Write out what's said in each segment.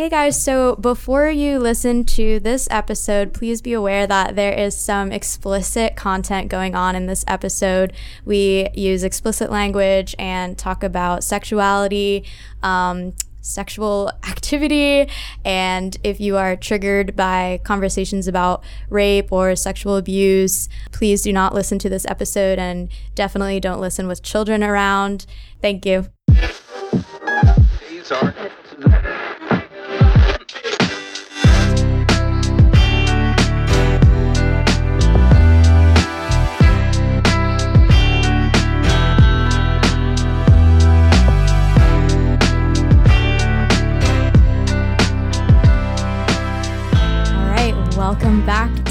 Hey guys, so before you listen to this episode, please be aware that there is some explicit content going on in this episode. We use explicit language and talk about sexuality, um, sexual activity, and if you are triggered by conversations about rape or sexual abuse, please do not listen to this episode and definitely don't listen with children around. Thank you.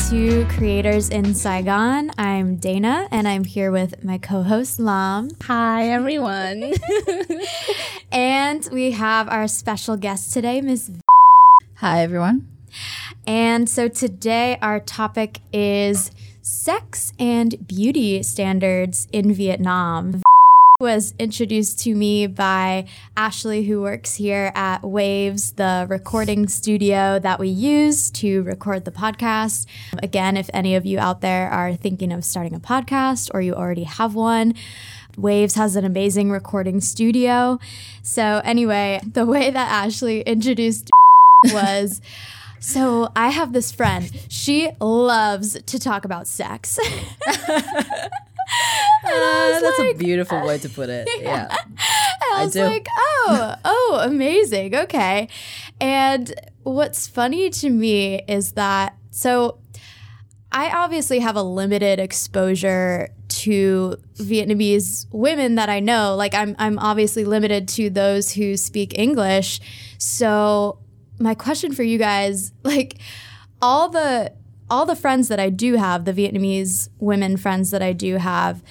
To Creators in Saigon. I'm Dana and I'm here with my co host Lam. Hi, everyone. And we have our special guest today, Ms. Hi, everyone. And so today our topic is sex and beauty standards in Vietnam. Was introduced to me by Ashley, who works here at Waves, the recording studio that we use to record the podcast. Again, if any of you out there are thinking of starting a podcast or you already have one, Waves has an amazing recording studio. So, anyway, the way that Ashley introduced was so I have this friend. She loves to talk about sex. Uh, that's like- a beautiful way to put it. Yeah. I was do. like, oh, oh, amazing. Okay. And what's funny to me is that, so I obviously have a limited exposure to Vietnamese women that I know. Like I'm I'm obviously limited to those who speak English. So my question for you guys, like all the all the friends that I do have, the Vietnamese women friends that I do have,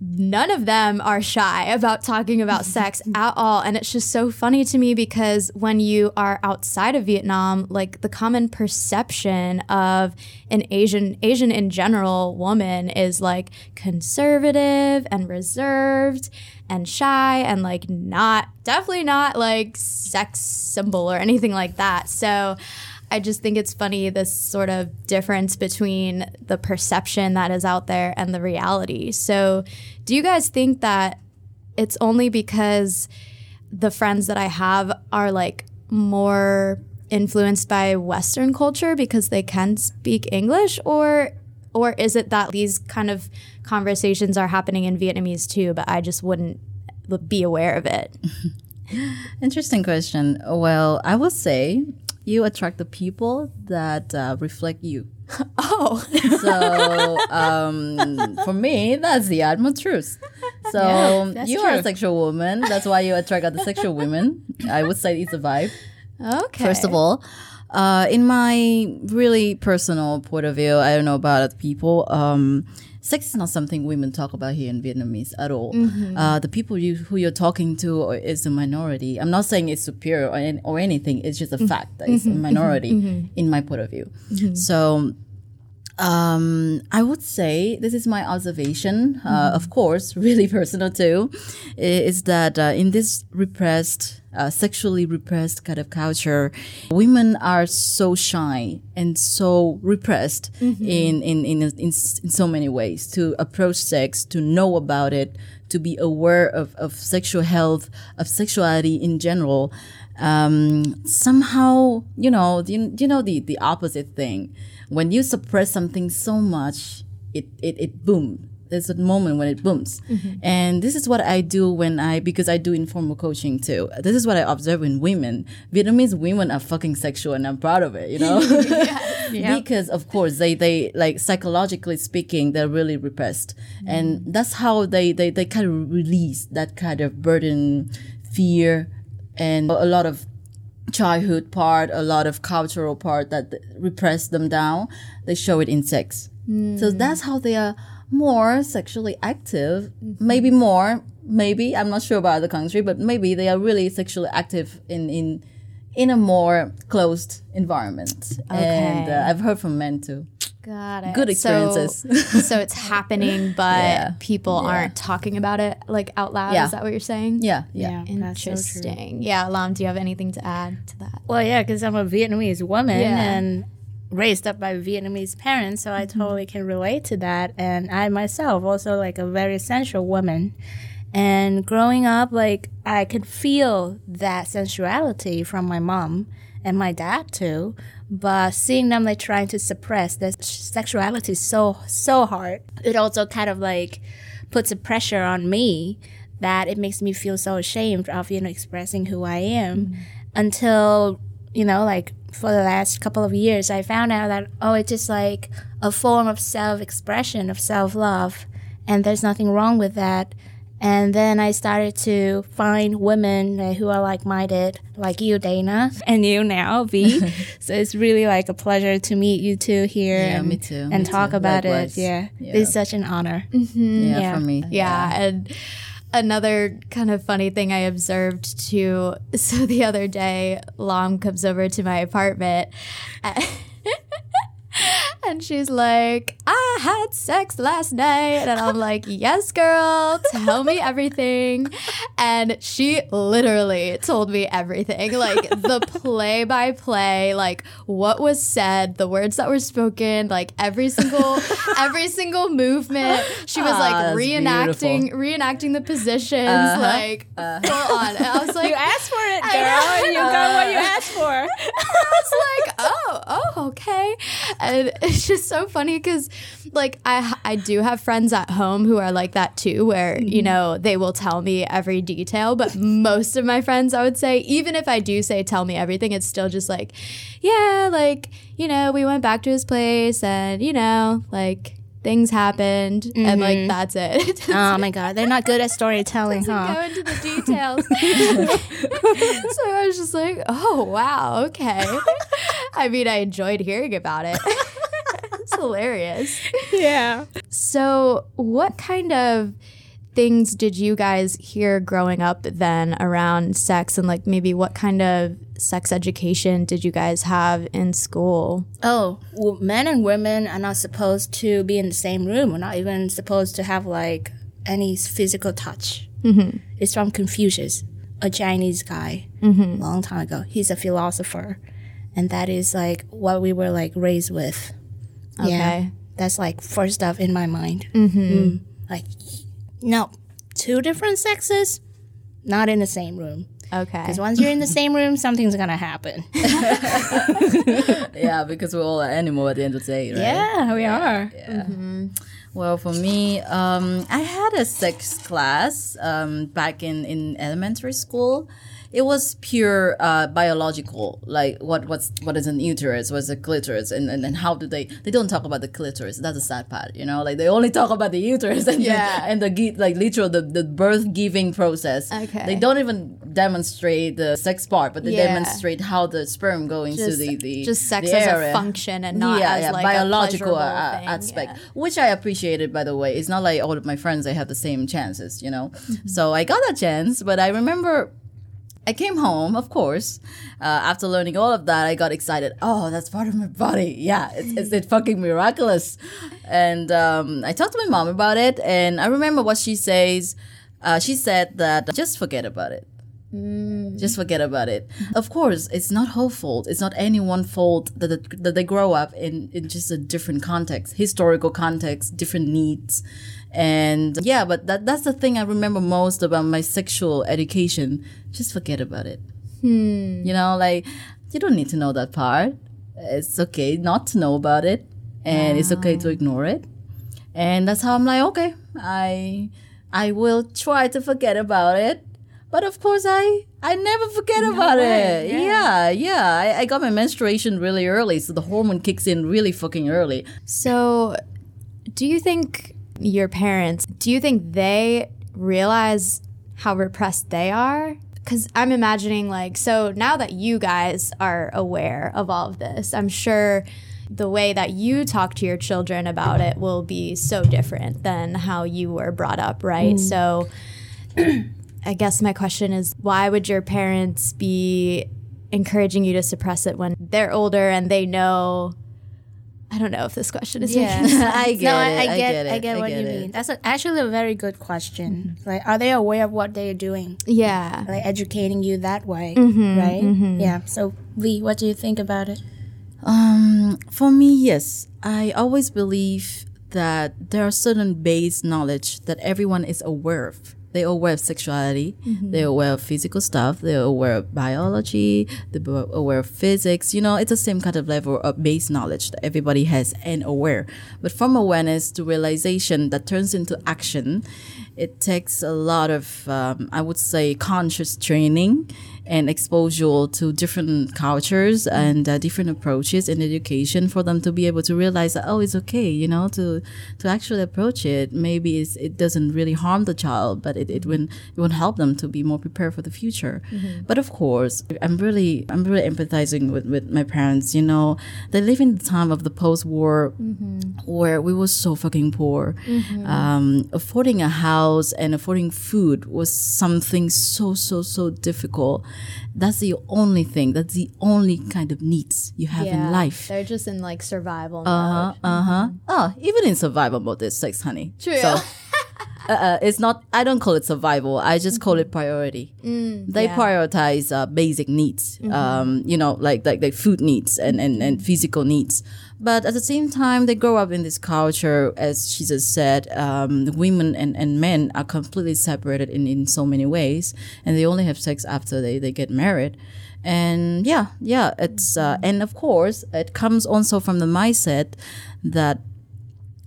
none of them are shy about talking about sex at all. And it's just so funny to me because when you are outside of Vietnam, like the common perception of an Asian, Asian in general woman is like conservative and reserved and shy and like not, definitely not like sex symbol or anything like that. So, I just think it's funny this sort of difference between the perception that is out there and the reality. So, do you guys think that it's only because the friends that I have are like more influenced by Western culture because they can speak English, or or is it that these kind of conversations are happening in Vietnamese too, but I just wouldn't be aware of it? Interesting question. Well, I will say you attract the people that uh, reflect you. Oh, So um, for me, that's the utmost truth. So that's you are a sexual woman. That's why you attract other sexual women. I would say it's a vibe. okay. First of all, uh, in my really personal point of view, I don't know about other people. Um, sex is not something women talk about here in Vietnamese at all. Mm-hmm. Uh, the people you, who you're talking to is a minority. I'm not saying it's superior or, or anything. It's just a mm-hmm. fact that it's a mm-hmm. minority in my point of view. So um, I would say this is my observation. Uh, Of course, really personal too, is that uh, in this repressed, uh, sexually repressed kind of culture, women are so shy and so repressed in, in, in, in, in so many ways to approach sex, to know about it, to be aware of, of sexual health, of sexuality in general. Um, somehow, you know, you, you know the, the opposite thing when you suppress something so much, it it, it boom. There's a moment when it booms, mm-hmm. and this is what I do when I because I do informal coaching too. This is what I observe in women. Vietnamese women are fucking sexual, and I'm proud of it. You know, because of course they they like psychologically speaking, they're really repressed, mm-hmm. and that's how they they they kind of release that kind of burden, fear, and a lot of childhood part, a lot of cultural part that repress them down, they show it in sex. So hmm. that's how they are more sexually active. Mm-hmm. Maybe more, maybe I'm not sure about other country, but maybe they are really sexually active in in in a more closed environment. And uh, I've heard from men too. Got it. Good experiences. So, so it's happening, but Yeah. people Yeah. aren't talking about it like out loud. Yeah. Is that what you're saying? yeah, yeah. that's so. Interesting. yeah, Lam, do you have anything to add to that? Well, yeah, because I'm a Vietnamese woman Yeah. and raised up by Vietnamese parents, so I totally can relate to that. And I myself also like a very sensual woman. And growing up, like I could feel that sensuality from my mom and my dad too. But seeing them like trying to suppress their sexuality so so hard, it also kind of like puts a pressure on me that it makes me feel so ashamed of you know expressing who I am. Mm-hmm. Until you know like for the last couple of years I found out that oh it's just like a form of self-expression of self-love. And there's nothing wrong with that and then I started to find women who are like-minded like you Dana and you now V so it's really like a pleasure to meet you two here Yeah, and, me too, and me talk too. about Likewise. it yeah. Yeah. it's such an honor yeah, Yeah. for me. Yeah, and another kind of funny thing I observed too. So the other day, Lam comes over to my apartment. And she's like, I had sex last night. And I'm like, yes, girl, tell me everything. And she literally told me everything like the play by play, like what was said, the words that were spoken, like every single, every single movement. She was like reenacting, reenacting the positions, Uh-huh. like full on. And I was like, you asked for it girl know. you got what you asked for I was like, oh, oh, okay. And it's just so funny because, like, I I do have friends at home who are like that too, where you mm-hmm. know they will tell me every detail. But most of my friends, I would say, even if I do say tell me everything, it's still just like, yeah, like you know, we went back to his place, and you know, like things happened, and like mm-hmm. that's it. Oh it Oh my god, they're not good at storytelling, huh? go into the details. so I was just like, oh, wow, okay. I mean, I enjoyed hearing about it. It's hilarious. Yeah. So, what kind of things did you guys hear growing up then around sex and like maybe what kind of sex education did you guys have in school? Oh, well, men and women are not supposed to be in the same room. We're not even supposed to have like any physical touch. Mm-hmm. It's from Confucius, a Chinese guy, mm-hmm. long time ago. He's a philosopher, and that is like what we were like raised with. Yeah, that's like first stuff in my mind. Mm-hmm. Like, no, two different sexes, not in the same room. Okay. Because once you're in the same room, something's gonna happen. yeah, because we're all an animal at the end of the day, right? Yeah, we are. Well, for me, um, I had a sex class um, back in, in elementary school. It was pure uh, biological, like what what's what is an uterus, what's a clitoris, and, and, and how do they they don't talk about the clitoris. That's a sad part, you know. Like they only talk about the uterus and Yeah. the, and the like literal the, the birth giving process. Okay. They don't even demonstrate the sex part, but they Yeah. demonstrate how the sperm go into the, the just sex the as area a function and not as like biological a uh, pleasurable thing. aspect, Yeah. which I appreciated. By the way, it's not like all of my friends they have the same chances, you know. Mm-hmm. So I got a chance, but I remember. I came home, of course. Uh, after learning all of that, I got excited. Oh, that's part of my body. Yeah, it's, it's, it's fucking miraculous. And um, I talked to my mom about it, and I remember what she says. Uh, she said that just forget about it. Just forget about it. Of course, it's not her fault. It's not anyone's fault that, that, that they grow up in, in just a different context, historical context, different needs. And yeah, but that, that's the thing I remember most about my sexual education. Just forget about it. Hmm. You know, like, you don't need to know that part. It's okay not to know about it. And it's okay to ignore it. And that's how I'm like, okay, I I will try to forget about it. But of course, I I never forget about way, it. Yeah, yeah. I, I got my menstruation really early, so the hormone kicks in really fucking early. So, do you think your parents, do you think they realize how repressed they are? Because I'm imagining, like, so now that you guys are aware of all of this, I'm sure the way that you talk to your children about it will be so different than how you were brought up, right? Mm. So, I guess my question is why would your parents be encouraging you to suppress it when they're older and they know I don't know if this question is Yeah. making sense. I get no, I, it. I get, get it. I get what get you it. mean. That's a, actually a very good question. Like, are they aware of what they are doing? Yeah. Like educating you that way, Mm-hmm, right? Yeah. So, Lee, what do you think about it? Um, for me, yes. I always believe that there are certain base knowledge that everyone is aware of. They're aware of sexuality. They're aware of physical stuff. They're aware of biology. They're aware of physics. You know, it's the same kind of level of base knowledge that everybody has and aware. But from awareness to realization that turns into action, it takes a lot of, um, I would say, conscious training and exposure to different cultures and uh, different approaches in education for them to be able to realize that oh it's okay you know to to actually approach it. Maybe it's, it doesn't really harm the child but it, it will it will help them to be more prepared for the future. But of course i'm really i'm really empathizing with, with my parents you know. They live in the time of the post-war where we were so fucking poor. Um, affording a house and affording food was something so so so difficult that's the only thing. That's the only kind of needs you have in life. They're just in like survival uh-huh mode. uh-huh. Oh even in survival mode there's sex honey. True. so uh, uh, it's not i don't call it survival. I just call it priority. They yeah. prioritize uh, basic needs um, you know like like like food needs and, and and physical needs but at the same time they grow up in this culture as just said um, women and, and men are completely separated in, in so many ways and they only have sex after they, they get married. And yeah yeah it's uh, and of course it comes also from the mindset that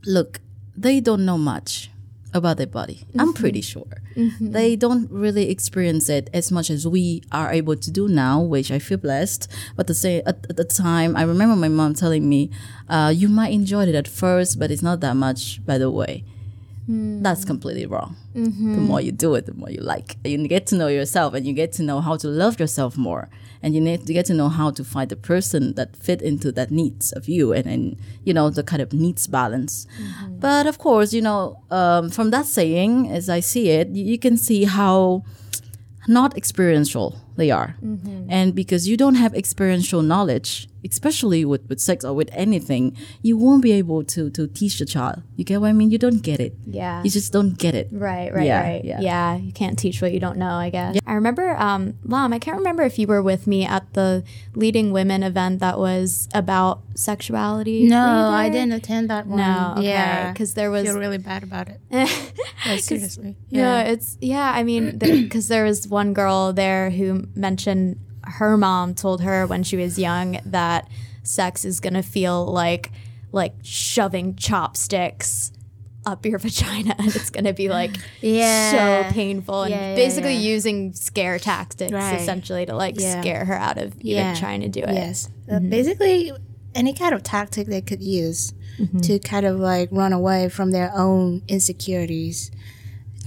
look, they don't know much about their body. I'm pretty mm-hmm. sure. Mm-hmm. They don't really experience it as much as we are able to do now, which I feel blessed. But to say at, at the time, I remember my mom telling me, uh, "You might enjoy it at first, but it's not that much." By the way, hmm. that's completely wrong. The mm-hmm. more you do it, the more you like. You get to know yourself, and you get to know how to love yourself more. And you need to get to know how to find the person that fit into that needs of you, and, and you know the kind of needs balance. But of course, you know um, from that saying, as I see it, you, you can see how not experiential they are. And because you don't have experiential knowledge, especially with, with sex or with anything, you won't be able to, to teach the child. You get what I mean? You don't get it. Yeah. You just don't get it. Right, right, Yeah, right. yeah. Yeah. you can't teach what you don't know, I guess. I remember, um, Lam, I can't remember if you were with me at the Leading Women event that was about sexuality. No, Were I didn't attend that one. No, okay. Yeah. Because there was. I feel really bad about it. Like, seriously. No, it's, yeah, I mean, because there was one girl there who mentioned her mom told her when she was young that sex is going to feel like, like shoving chopsticks up your vagina and it's going to be like Yeah. so painful and Yeah, yeah, basically using scare tactics Right. essentially to like scare her out of even trying to do it. Yes. Uh, basically, any kind of tactic they could use to kind of like run away from their own insecurities.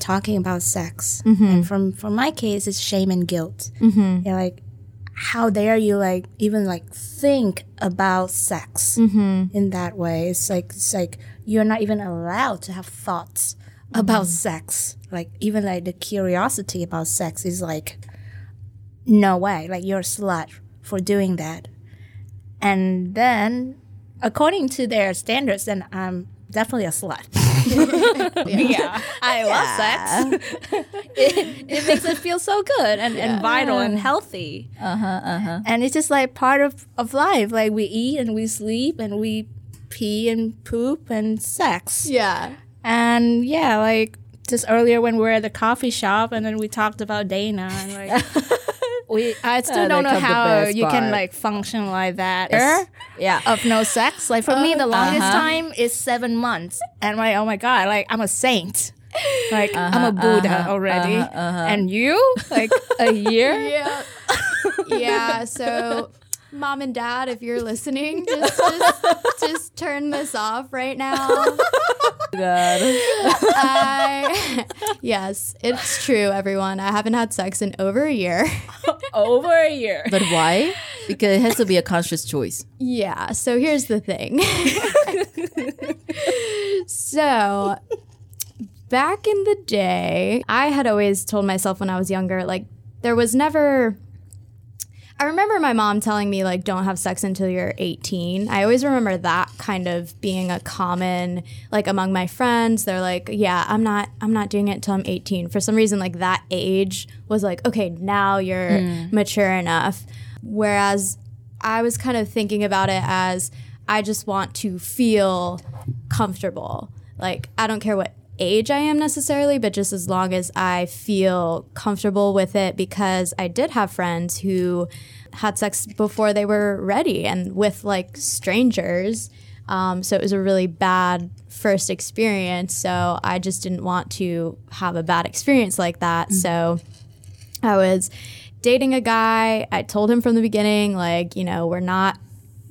Talking about sex, and from from my case, it's shame and guilt. Mm-hmm. You're like, how dare you like even like think about sex mm-hmm. in that way? It's like it's like you're not even allowed to have thoughts about mm-hmm. sex. Like even like the curiosity about sex is like no way. Like you're a slut for doing that. And then according to their standards then i'm definitely a slut yeah. I love sex. It, it makes it feel so good and, and vital and healthy. Uh-huh uh-huh. And it's just like part of, of life. Like we eat and we sleep and we pee and poop and sex. Yeah. and yeah, like just earlier when we were at the coffee shop and then we talked about Dana and like we I still Uh, don't know how best you can like function like that. Yeah. Of no sex. Like for me the longest Uh-huh. time is seven months. And like, oh my god, like I'm a saint. Like Uh-huh, I'm a Buddha already. And you? Like a year? Yeah. yeah. So, mom and dad, if you're listening, just just, just turn this off right now. God. I, yes, it's true, everyone. I haven't had sex in over a year. Over a year. But why? Because it has to be a conscious choice. Yeah. So here's the thing. so back in the day, I had always told myself when I was younger, like, there was never. I remember my mom telling me like don't have sex until you're 18. I always remember that kind of being a common like among my friends. They're like, "Yeah, I'm not I'm not doing it until I'm 18." For some reason like that age was like, "Okay, now you're hmm. mature enough." Whereas I was kind of thinking about it as I just want to feel comfortable. Like I don't care what age I am necessarily, but just as long as I feel comfortable with it because I did have friends who had sex before they were ready and with like strangers. Um, so it was a really bad first experience. So I just didn't want to have a bad experience like that. So I was dating a guy. I told him from the beginning, like, you know, we're not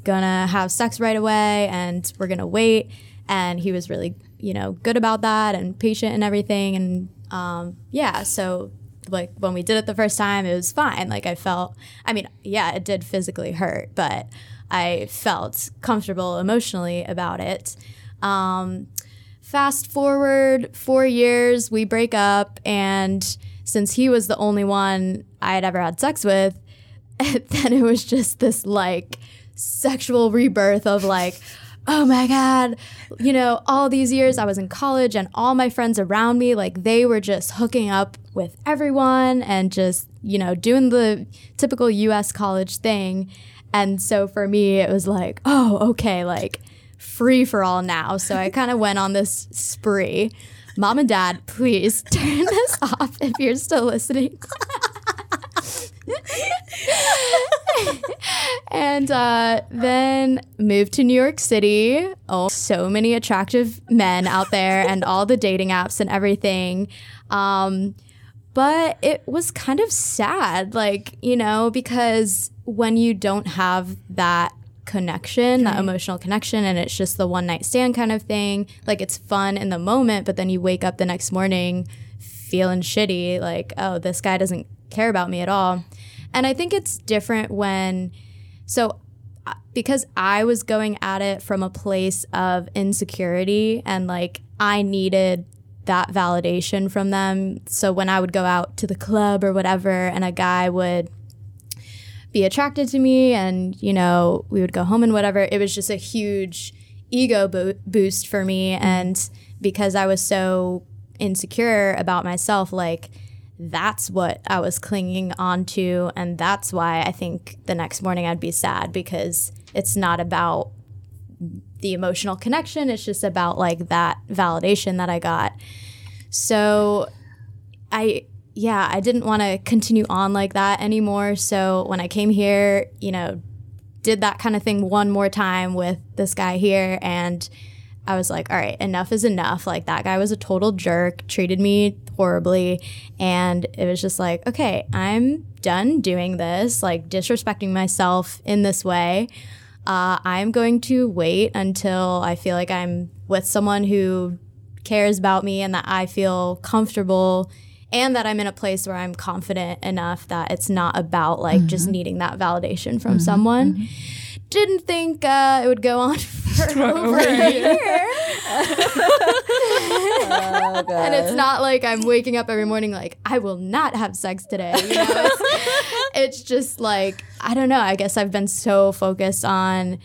gonna have sex right away and we're gonna wait. And he was really, you know, good about that and patient and everything. And um, yeah, so like when we did it the first time, it was fine. Like I felt, I mean, yeah, it did physically hurt, but I felt comfortable emotionally about it. Um, fast forward four years, we break up, and since he was the only one I had ever had sex with, then it was just this like sexual rebirth of like, oh my God, you know, all these years I was in college and all my friends around me, like they were just hooking up with everyone and just, you know, doing the typical US college thing. And so for me, it was like, oh, okay, like free for all now. So I kind of went on this spree. Mom and dad, please turn this off if you're still listening. and uh, then moved to New York City. Oh, so many attractive men out there, and all the dating apps and everything. Um, but it was kind of sad, like, you know, because when you don't have that connection, that emotional connection, and it's just the one night stand kind of thing, like it's fun in the moment, but then you wake up the next morning feeling shitty, like, oh, this guy doesn't care about me at all. And I think it's different when, so uh, because I was going at it from a place of insecurity and like I needed that validation from them. So when I would go out to the club or whatever and a guy would be attracted to me and, you know, we would go home and whatever, it was just a huge ego bo- boost for me. And because I was so insecure about myself, like, that's what I was clinging on to. And that's why I think the next morning I'd be sad because it's not about the emotional connection. It's just about like that validation that I got. So I, yeah, I didn't want to continue on like that anymore. So when I came here, you know, did that kind of thing one more time with this guy here and I was like, all right, enough is enough. Like that guy was a total jerk, treated me horribly, and it was just like, okay, I'm done doing this, like disrespecting myself in this way. Uh, I'm going to wait until I feel like I'm with someone who cares about me and that I feel comfortable and that I'm in a place where I'm confident enough that it's not about like just needing that validation from someone. Didn't think uh, it would go on for over a year. Oh, and it's not like I'm waking up every morning like I will not have sex today. You know, it's, it's just like I don't know. I guess I've been so focused on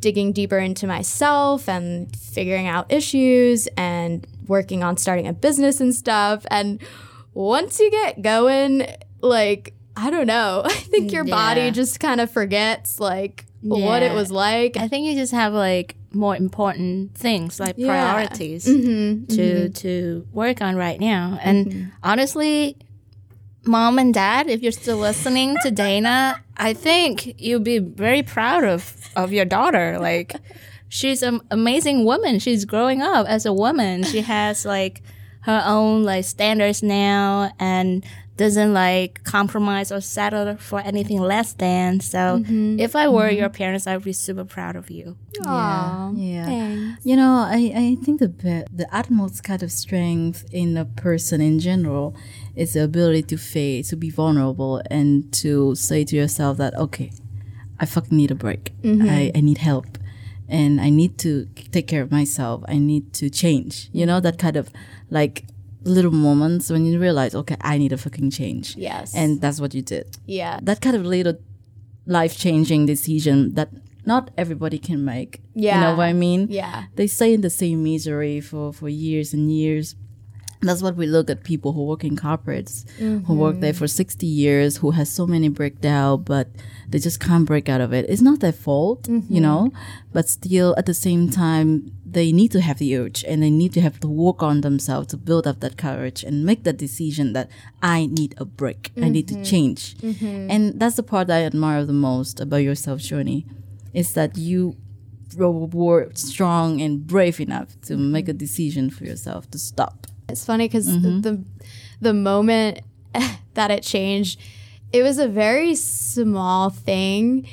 digging deeper into myself and figuring out issues and working on starting a business and stuff. And once you get going, like I don't know, I think your body just kind of forgets like what it was like. I think you just have like more important things like Yeah. priorities Mm-hmm. to to work on right now. And honestly, mom and dad, if you're still listening to Dana, I think you'll be very proud of of your daughter. Like she's an amazing woman. She's growing up as a woman. She has like her own like standards now and doesn't like compromise or settle for anything less than. So mm-hmm. if I were mm-hmm. your parents, I would be super proud of you. Aw, Yeah. thanks. You know, I, I think the be- the utmost kind of strength in a person in general is the ability to face, to be vulnerable, and to say to yourself that okay, I fucking need a break. Mm-hmm. I, I need help, and I need to take care of myself. I need to change. You know that kind of like little moments when you realize okay, I need a fucking change. Yes. and that's what you did. Yeah. That kind of little life changing decision that not everybody can make. Yeah. You know what I mean? Yeah. They stay in the same misery for, for years and years. That's what we look at people who work in corporates, who mm-hmm. work there for 60 years, who has so many breakdown, but they just can't break out of it. It's not their fault, you mm-hmm. know, but still at the same time, they need to have the urge and they need to have to work on themselves to build up that courage and make that decision that I need a break. I need to mm-hmm. change. And that's the part I admire the most about your self journey is that you were strong and brave enough to make a decision for yourself to stop. It's funny because mm-hmm. the the moment that it changed, it was a very small thing,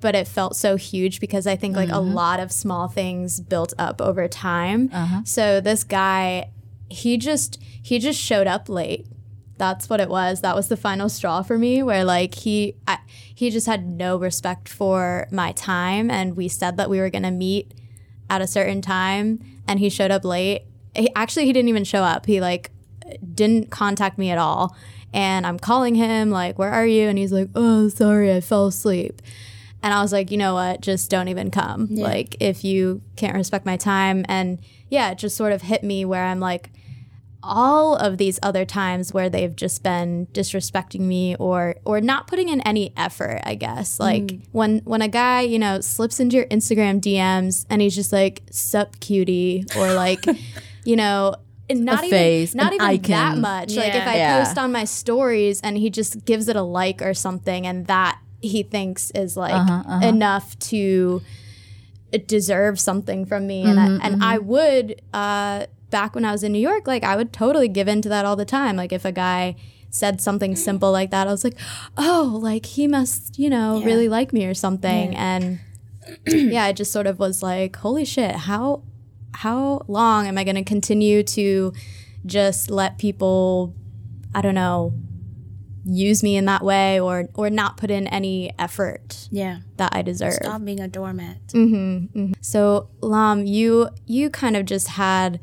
but it felt so huge because I think like a mm-hmm. lot of small things built up over time. Uh-huh. So this guy, he just he just showed up late. That's what it was. That was the final straw for me, where like he I, he just had no respect for my time, and we said that we were gonna meet at a certain time, and he showed up late. He, actually, he didn't even show up. He like didn't contact me at all. And I'm calling him like, "Where are you?" And he's like, "Oh, sorry, I fell asleep." And I was like, "You know what? Just don't even come. Like, if you can't respect my time." And yeah, it just sort of hit me where I'm like, all of these other times where they've just been disrespecting me or or not putting in any effort i guess mm. like when when a guy you know slips into your instagram dms and he's just like sup cutie or like you know not even face, not an even that icon. much. Like if i Yeah. post on my stories and he just gives it a like or something and that he thinks is like Uh-huh, enough to deserve something from me and Mm-hmm, I, and I would uh back when I was in New York like I would totally give in to that all the time. Like if a guy said something simple like that I was like oh like he must you know Yeah. really like me or something. And yeah I just sort of was like holy shit how how long am I going to continue to just let people I don't know use me in that way or or not put in any effort Yeah. that I deserve Stop being a doormat. Mm-hmm, mm-hmm. so, Lam, you you kind of just had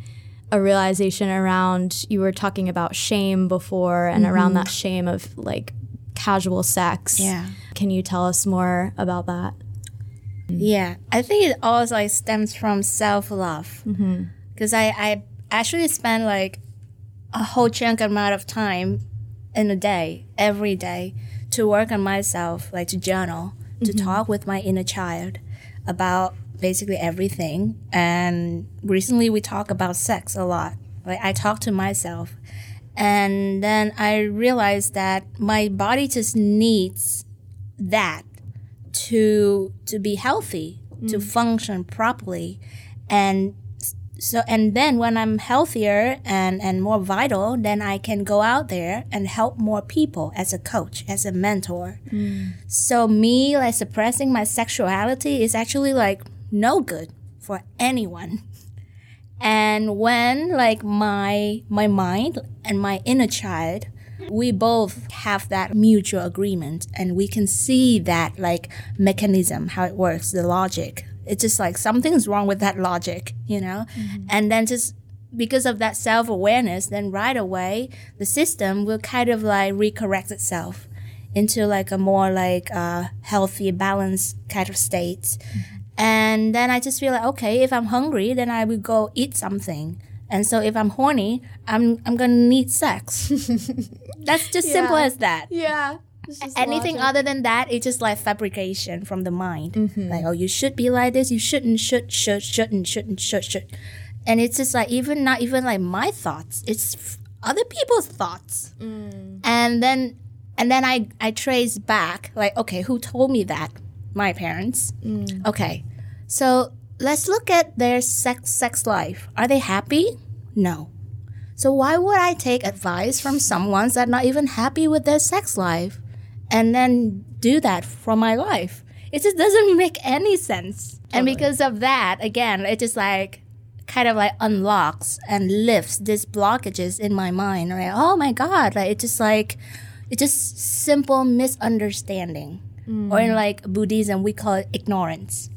a realization around you were talking about shame before and around mm-hmm. that shame of like casual sex. Yeah. Can you tell us more about that? Yeah, I think it also like stems from self love. Because mm-hmm. I, I actually spend like a whole chunk amount of time in a day, every day, to work on myself, like to journal, to mm-hmm. talk with my inner child about basically everything. And recently we talk about sex a lot. Like I talk to myself. And then I realized that my body just needs that to to be healthy to mm. function properly. And so and then when i'm healthier and and more vital then i can go out there and help more people as a coach as a mentor. Mm. So me like suppressing my sexuality is actually like no good for anyone. And when like my my mind and my inner child we both have that mutual agreement and we can see that like mechanism how it works the logic. It's just like something's wrong with that logic you know? And then just because of that self-awareness then right away the system will kind of like recorrect itself into like a more like uh, healthy balanced kind of state. And then i just feel like okay if i'm hungry then i will go eat something and so if i'm horny i'm i'm gonna need sex. That's just simple as that. Yeah. anything other than that it's just like fabrication from the mind. Like oh you should be like this you shouldn't should should shouldn't shouldn't should should. And it's just like even not even like my thoughts it's f- other people's thoughts. And then and then i i trace back like okay who told me that? My parents. Okay. So let's look at their sex sex life are they happy no so why would I take advice from someone that's not even happy with their sex life and then do that for my life? It just doesn't make any sense. And because of that, again, it just like kind of like unlocks and lifts these blockages in my mind. right? oh my God, like it's just like it's just simple misunderstanding. Mm. Or in like Buddhism, we call it ignorance.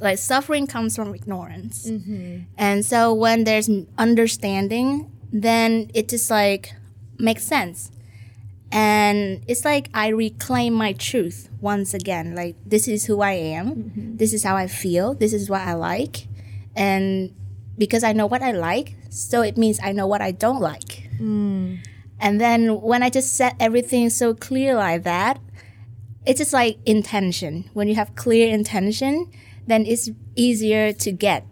Like suffering comes from ignorance. Mm-hmm. And so when there's understanding, then it just like makes sense. And it's like I reclaim my truth once again. Like, this is who I am. Mm-hmm. This is how I feel. This is what I like. And because I know what I like, so it means I know what I don't like. Mm. And then when I just set everything so clear like that, it's just like intention. When you have clear intention, then it's easier to get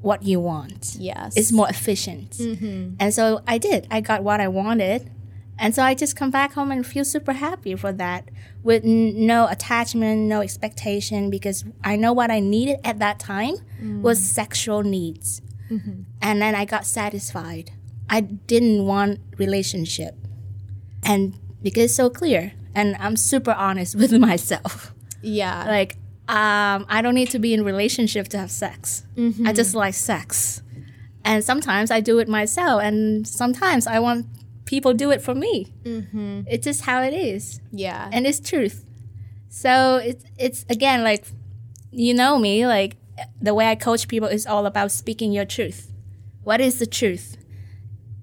what you want. Yes. It's more efficient. Mm-hmm. And so I did. I got what I wanted. And so I just come back home and feel super happy for that with n- no attachment, no expectation, because I know what I needed at that time mm. was sexual needs. Mm-hmm. And then I got satisfied. I didn't want relationship. And because it's so clear, and I'm super honest with myself. yeah. Like, um, I don't need to be in relationship to have sex. I mm-hmm. just like sex. And sometimes I do it myself, and sometimes I want people do it for me. Mm-hmm. It's just how it is, yeah. and it's truth. So it's it's again like, you know me, like the way I coach people is all about speaking your truth. What is the truth?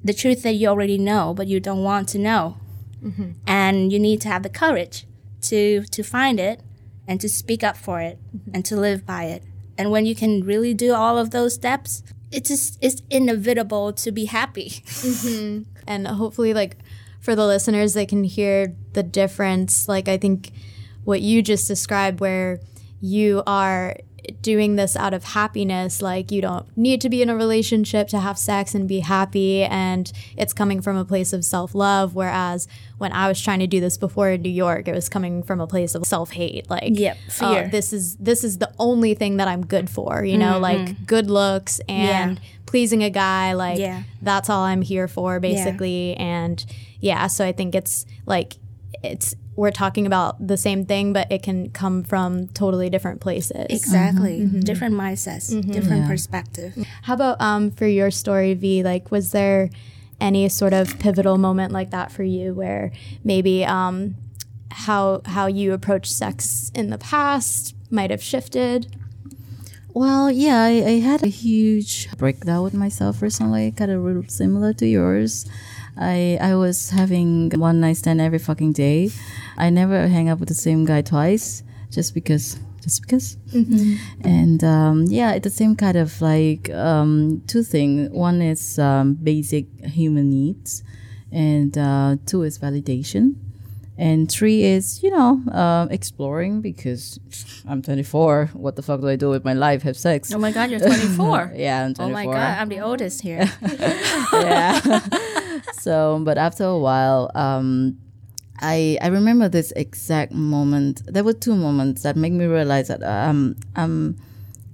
The truth that you already know, but you don't want to know, mm-hmm. and you need to have the courage to to find it and to speak up for it mm-hmm. and to live by it. And when you can really do all of those steps, it's just it's inevitable to be happy. Mm-hmm. and hopefully like for the listeners they can hear the difference like i think what you just described where you are doing this out of happiness like you don't need to be in a relationship to have sex and be happy and it's coming from a place of self-love whereas when i was trying to do this before in new york it was coming from a place of self-hate like Yep, oh, fear. this is this is the only thing that i'm good for you know mm-hmm. like good looks and pleasing a guy like Yeah. that's all I'm here for basically and yeah so I think it's like it's we're talking about the same thing but it can come from totally different places Exactly. Different mindsets, different perspective. how about um for your story V like was there any sort of pivotal moment like that for you where maybe um how how you approached sex in the past might have shifted Well, yeah, I, I had a huge breakdown with myself recently, kind of real similar to yours. I I was having one night stand every fucking day. I never hang out with the same guy twice, just because, just because. And um, yeah, it's the same kind of like um, two things. One is um, basic human needs, and uh, two is validation. And three is, you know, uh, exploring because I'm 24. What the fuck do I do with my life? Have sex? Oh my God, you're 24. Yeah, I'm 24. Oh my God, I'm the oldest here. yeah. so, but after a while, um, I I remember this exact moment. There were two moments that make me realize that um I'm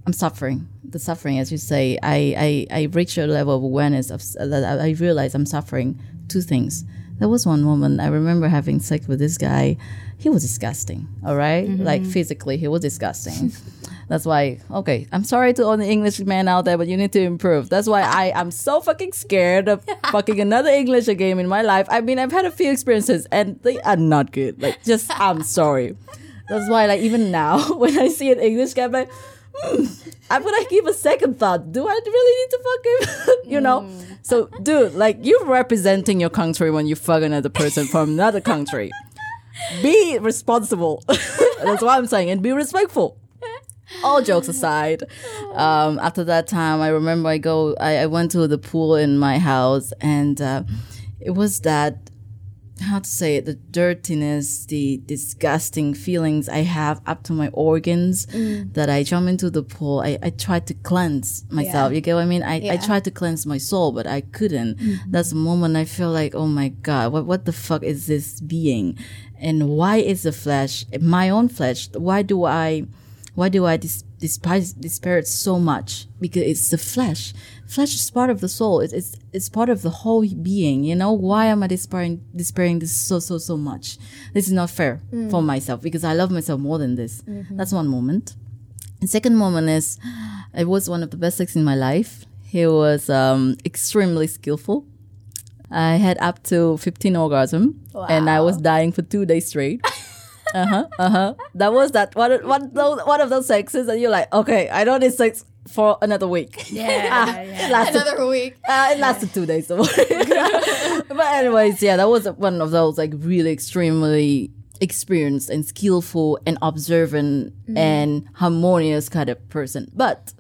I'm suffering. The suffering, as you say, I I, I reached a level of awareness of that I realized I'm suffering. Two things. There was one moment I remember having sex with this guy. He was disgusting. All right? Mm-hmm. like physically, he was disgusting. That's why, okay, I'm sorry to all the English men out there, but you need to improve. That's why I am so fucking scared of fucking another English game in my life. I mean, I've had a few experiences and they are not good. Like, just, I'm sorry. That's why, like, even now, when I see an English guy, I'm like, I'm gonna give a second thought. Do I really need to fuck him? you know? So, dude, like, you're representing your country when you fuck another person from another country. Be responsible. That's what I'm saying. And be respectful all jokes aside, um, after that time, I remember I go, I, I went to the pool in my house, and uh, it was that how to say it, the dirtiness, the disgusting feelings I have up to my organs mm. that I jump into the pool. I, I tried to cleanse myself. You get what I mean? I, I tried to cleanse my soul, but I couldn't. Mm-hmm. That's the moment I feel like, oh my God, what, what the fuck is this being? And why is the flesh, my own flesh, why do I why do I dis- despise despair it so much? Because it's the flesh. Flesh is part of the soul. It's it's, it's part of the whole being. You know why am I despairing despairing this so so so much? This is not fair for myself because I love myself more than this. That's one moment. The second moment is it was one of the best sex in my life. He was um, extremely skillful. I had up to 15 orgasm and I was dying for two days straight. uh huh. Uh huh. That was that one. One. One of those sexes, and you're like, okay, I don't need sex for another week. Yeah, Ah, yeah. Lasted, Another week. uh, it lasted two days. So. but anyways, yeah, that was one of those like really extremely experienced and skillful and observant and harmonious kind of person. But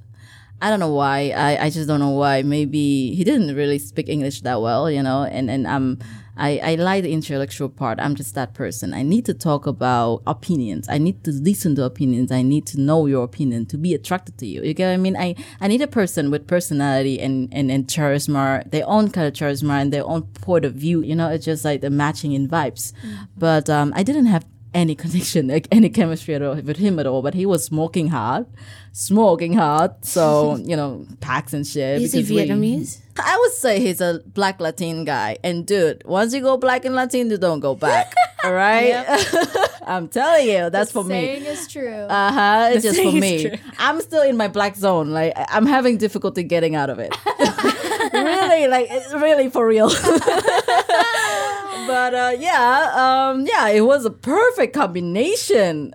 I don't know why. I, I just don't know why. Maybe he didn't really speak English that well, you know, and, and I'm I, I like the intellectual part. I'm just that person. I need to talk about opinions. I need to listen to opinions. I need to know your opinion to be attracted to you. You get what I mean? I, I need a person with personality and, and, and charisma, their own kind of charisma and their own point of view. You know, it's just like the matching in vibes. But um, I didn't have any connection, like any chemistry at all with him at all. But he was smoking hard, smoking hard. So you know, packs and shit. Is he because we- Vietnamese? I would say he's a black Latin guy. And dude, once you go black and Latin, you don't go back. all right? I'm telling you, that's for me. Saying is true. Uh huh. It's just for me. I'm still in my black zone. Like I'm having difficulty getting out of it. really, like it's really for real. But uh, yeah, um, yeah, it was a perfect combination.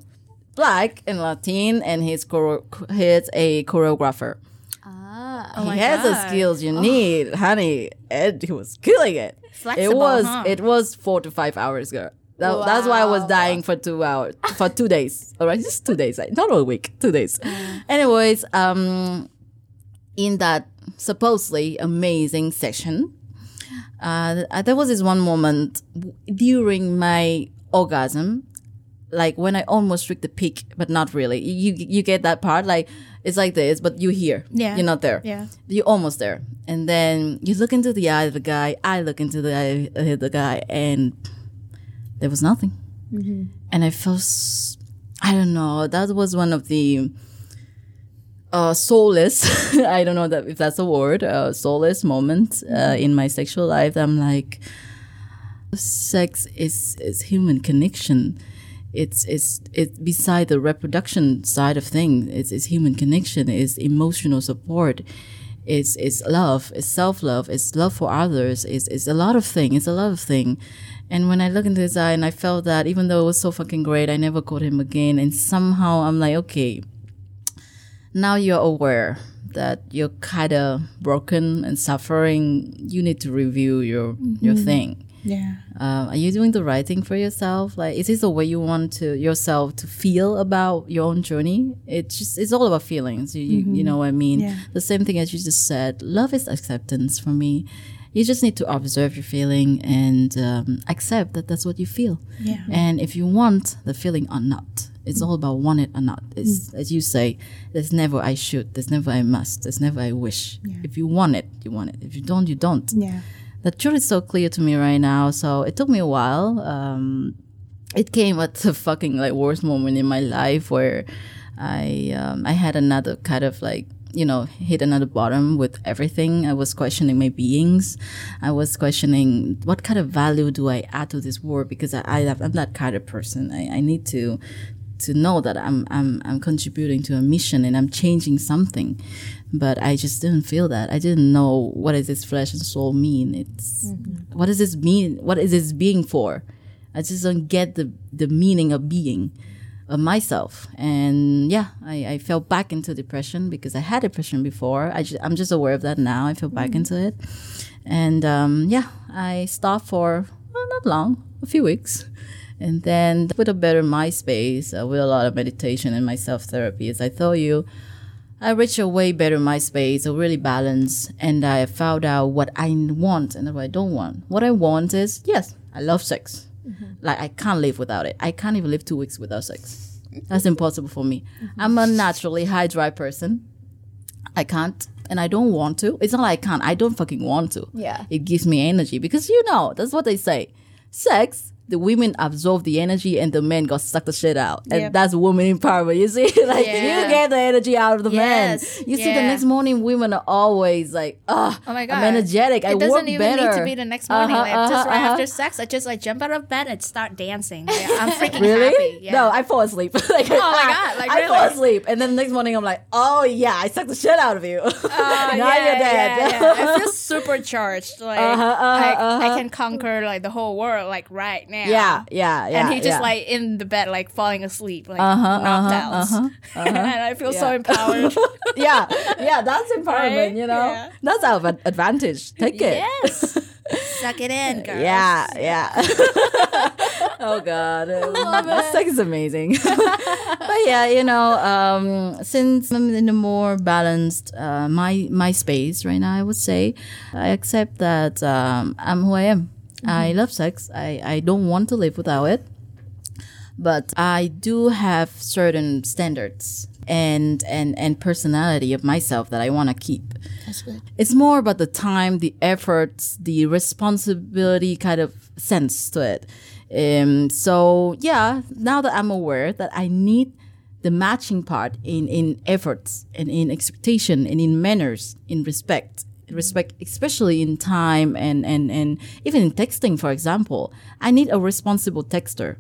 Black and Latin, and he's choro- he's a choreographer. ah. Oh he has the skills you need, honey, and he was killing it. it Flexible, was huh? it was four to five hours, girl. That, That's why I was dying for two hours, for two days. All right, just two days, not a week, two days. Anyways, um, in that supposedly amazing session, uh, there was this one moment during my orgasm, like when I almost reached the peak, but not really. You you get that part, like it's like this, but you here, Yeah. you're not there, Yeah. you're almost there, and then you look into the eye of the guy. I look into the eye of the guy, and there was nothing, and I felt, I don't know, that was one of the uh, soulless. I don't know that if that's a word. Uh, soulless moment uh, in my sexual life. I'm like, sex is is human connection. It's it's it's beside the reproduction side of things. It's, it's human connection. It's emotional support. It's it's love. It's self love. It's love for others. It's it's a lot of thing. It's a lot of thing. And when I look into his eye and I felt that even though it was so fucking great, I never caught him again. And somehow I'm like, okay, now you're aware that you're kind of broken and suffering, you need to review your your thing. Yeah. Uh, are you doing the right thing for yourself? Like, is this the way you want to yourself to feel about your own journey? It's just it's all about feelings. You you, you know what I mean? Yeah. The same thing as you just said. Love is acceptance for me. You just need to observe your feeling and um, accept that that's what you feel. Yeah. And if you want the feeling or not, it's all about want it or not. It's as you say, there's never I should, there's never I must, there's never I wish. If you want it, you want it. If you don't, you don't. Yeah. The truth is so clear to me right now. So it took me a while. Um, it came at the fucking like worst moment in my life where I um, I had another kind of like you know hit another bottom with everything. I was questioning my beings. I was questioning what kind of value do I add to this world because I, I I'm that kind of person. I, I need to to know that I'm I'm I'm contributing to a mission and I'm changing something. But I just didn't feel that. I didn't know what does this flesh and soul mean. It's what does this mean? What is this being for? I just don't get the the meaning of being of myself. And yeah, I, I fell back into depression because I had depression before. I just, I'm just aware of that now. I fell back into it. And um, yeah, I stopped for well, not long, a few weeks. And then with a better my space, uh, with a lot of meditation and my self therapy, as I told you, I reached a way better my space, a really balance, and I found out what I want and what I don't want. What I want is yes, I love sex. Like I can't live without it. I can't even live two weeks without sex. That's impossible for me. I'm a naturally high drive person. I can't and I don't want to. It's not like I can't. I don't fucking want to. Yeah. It gives me energy because you know, that's what they say. Sex, the women absorb the energy and the men got suck the shit out. And Yep. that's woman empowerment. You see? like Yeah. you get the energy out of the Yes. men. You see the next morning women are always like, oh, Oh my god! I'm energetic. I It doesn't work even better. need to be the next morning. Uh-huh, like just uh-huh, right uh-huh. after sex, I just like jump out of bed and start dancing. Like, I'm freaking Really? happy. Yeah. No, I fall asleep. like, oh my God, like, I fall asleep, and then the next morning I'm like, oh yeah, I sucked the shit out of you. Uh, now yeah, you're dead. Yeah, yeah. I feel supercharged. Like Uh-huh, uh-huh, I, uh-huh. I can conquer like the whole world like right now. Yeah, yeah, yeah. and he just yeah. like in the bed, like falling asleep, like Uh-huh, knocked uh-huh, out. uh-huh, and I feel so empowered. yeah, yeah, that's empowerment, Right? you know? Yeah. That's our advantage. Take it. yes, suck it in, girls. Yeah, yeah. oh God, that sex is amazing. but yeah, you know, um, since I'm in a more balanced uh, my my space right now, I would say I accept that um, I'm who I am. I love sex. I I don't want to live without it, but I do have certain standards and and and personality of myself that I want to keep. That's good. It's more about the time, the efforts, the responsibility kind of sense to it. Um, so yeah, now that I'm aware that I need the matching part in in efforts and in expectation and in manners, in respect, respect, especially in time and and and even in texting, for example, I need a responsible texter.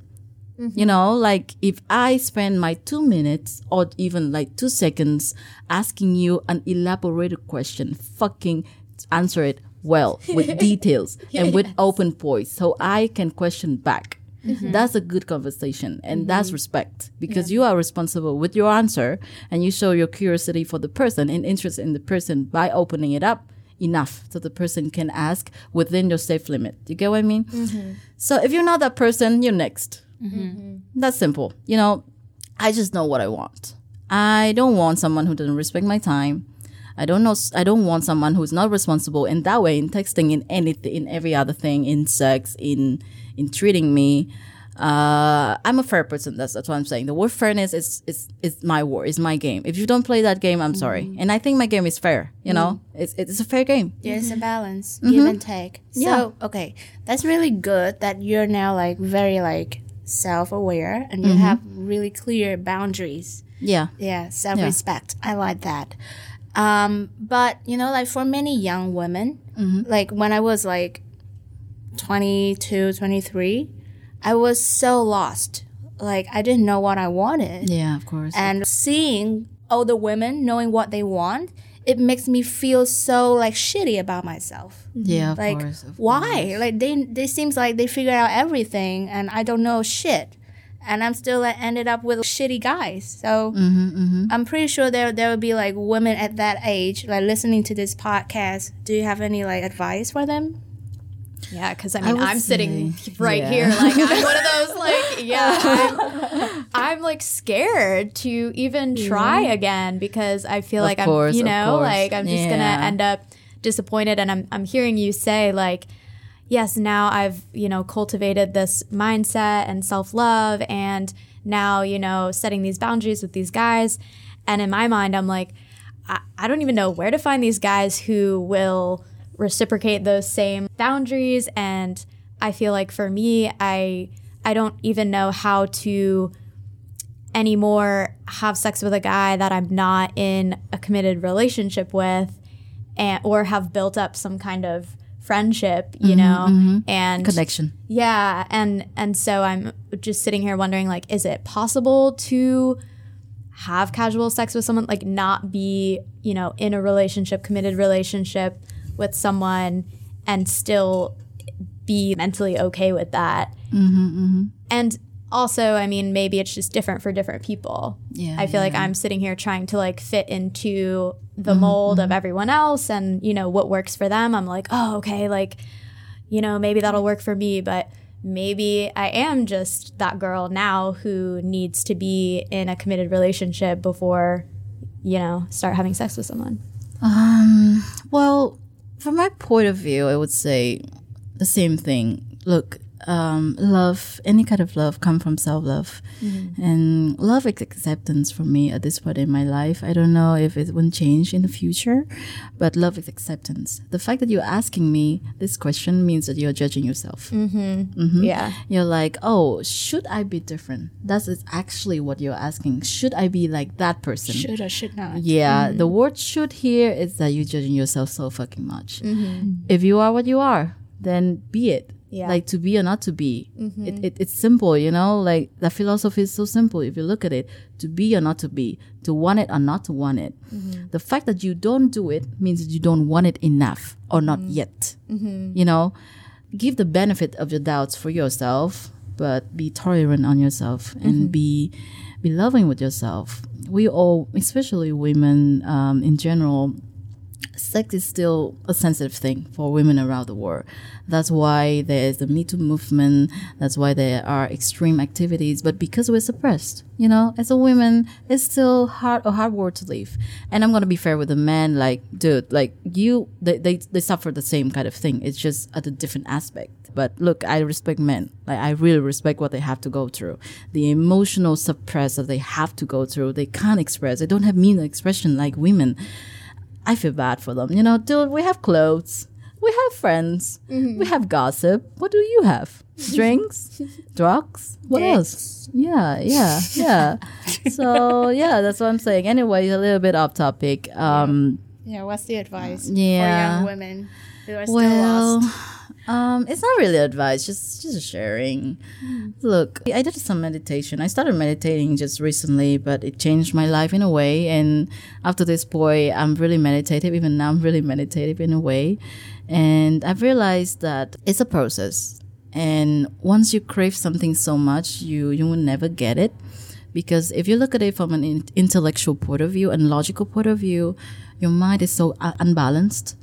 You mm-hmm. know, like if I spend my two minutes or even like two seconds asking you an elaborated question, fucking answer it well with details and with open voice so I can question back. Mm-hmm. That's a good conversation and that's mm-hmm. respect because you are responsible with your answer and you show your curiosity for the person and interest in the person by opening it up enough so the person can ask within your safe limit. You get what I mean? Mm-hmm. So if you're not that person, you're next. Mm-hmm. Mm-hmm. That's simple. You know, I just know what I want. I don't want someone who doesn't respect my time. I don't know. I don't want someone who's not responsible in that way, in texting, in anything, in every other thing, in sex, in in treating me. Uh, I'm a fair person. That's that's what I'm saying. The word fairness is is is my war. Is my game. If you don't play that game, I'm sorry. Mm-hmm. And I think my game is fair. You know, mm-hmm. it's it's a fair game. There's a mm-hmm. balance, give and take. So Yeah. okay, that's really good that you're now like very like self-aware and you have really clear boundaries. Yeah. Yeah, self-respect. I like that. Um, but you know, like for many young women, like when I was like 22, 23, I was so lost. Like I didn't know what I wanted Yeah. Of course. and seeing older women knowing what they want it makes me feel so like shitty about myself yeah. Of like course. why like they they seems like they figured out everything and i don't know shit and i'm still like, ended up with shitty guys so Mm-hmm, i'm pretty sure there there will be like women at that age like listening to this podcast do you have any like advice for them Yeah, because I mean, would I'm sitting right yeah. here, like I'm one of those, like, yeah, I'm, I'm like scared to even try again because I feel Of like course, I'm, you know, like I'm just Yeah. gonna end up disappointed. And I'm, I'm hearing you say like, yes, now I've, you know, cultivated this mindset and self love, and now you know, setting these boundaries with these guys. And in my mind, I'm like, I, I don't even know where to find these guys who will reciprocate those same boundaries. And I feel like for me I I don't even know how to anymore have sex with a guy that I'm not in a committed relationship with and or have built up some kind of friendship, you mm-hmm, know, mm-hmm. and connection. yeah, and and so I'm just sitting here wondering like is it possible to have casual sex with someone like not be, you know, in a relationship, committed relationship with someone and still be mentally okay with that. Mm-hmm, mm-hmm. And also, I mean, maybe it's just different for different people. Yeah, I feel like I'm sitting here trying to like fit into the mm-hmm, mold of everyone else and, you know, what works for them. I'm like, oh, okay, like, you know, maybe that'll work for me, but maybe I am just that girl now who needs to be in a committed relationship before, you know, start having sex with someone. Um, well, from my point of view, I would say the same thing. Look, um, love, any kind of love, come from self love, mm-hmm. and love is acceptance for me at this point in my life. I don't know if it will change in the future, but love is acceptance. The fact that you're asking me this question means that you're judging yourself. Mm-hmm. Mm-hmm. Yeah. You're like, oh, should I be different? That's actually what you're asking. Should I be like that person? should or should not Yeah, the word should here is that you're judging yourself so fucking much. If you are what you are, then be it. Yeah. Like to be or not to be. Mm-hmm. It, it, it's simple, you know? Like the philosophy is so simple if you look at it. To be or not to be. To want it or not to want it. Mm-hmm. The fact that you don't do it means that you don't want it enough or not mm-hmm. yet. You know? give the benefit of the doubts for yourself, but be tolerant on yourself and be be loving with yourself. We all, especially women um, in general, sex is still a sensitive thing for women around the world. That's why there is the Me Too movement. That's why there are extreme activities. But because we're suppressed, you know, as a woman, it's still hard a hard world to live. And I'm gonna be fair with the men. Like, dude, like you, they they, they suffer the same kind of thing. It's just at a different aspect. But look, I respect men. Like I really respect what they have to go through. The emotional suppress that they have to go through. They can't express. They don't have mean expression like women. I feel bad for them. You know, dude, we have clothes, we have friends, we have gossip. What do you have? Drinks, drugs, what else? Yeah, yeah, yeah. so yeah, that's what I'm saying. Anyway, a little bit off topic. Um, Yeah, what's the advice Yeah. for young women who are still well, lost? Um, it's not really advice, just just sharing. Look, I did some meditation. I started meditating just recently, but it changed my life in a way. And after this boy, I'm really meditative. Even now, I'm really meditative in a way. And I've realized that it's a process. And once you crave something so much, you you will never get it because if you look at it from an in- intellectual point of view and logical point of view your mind is so uh,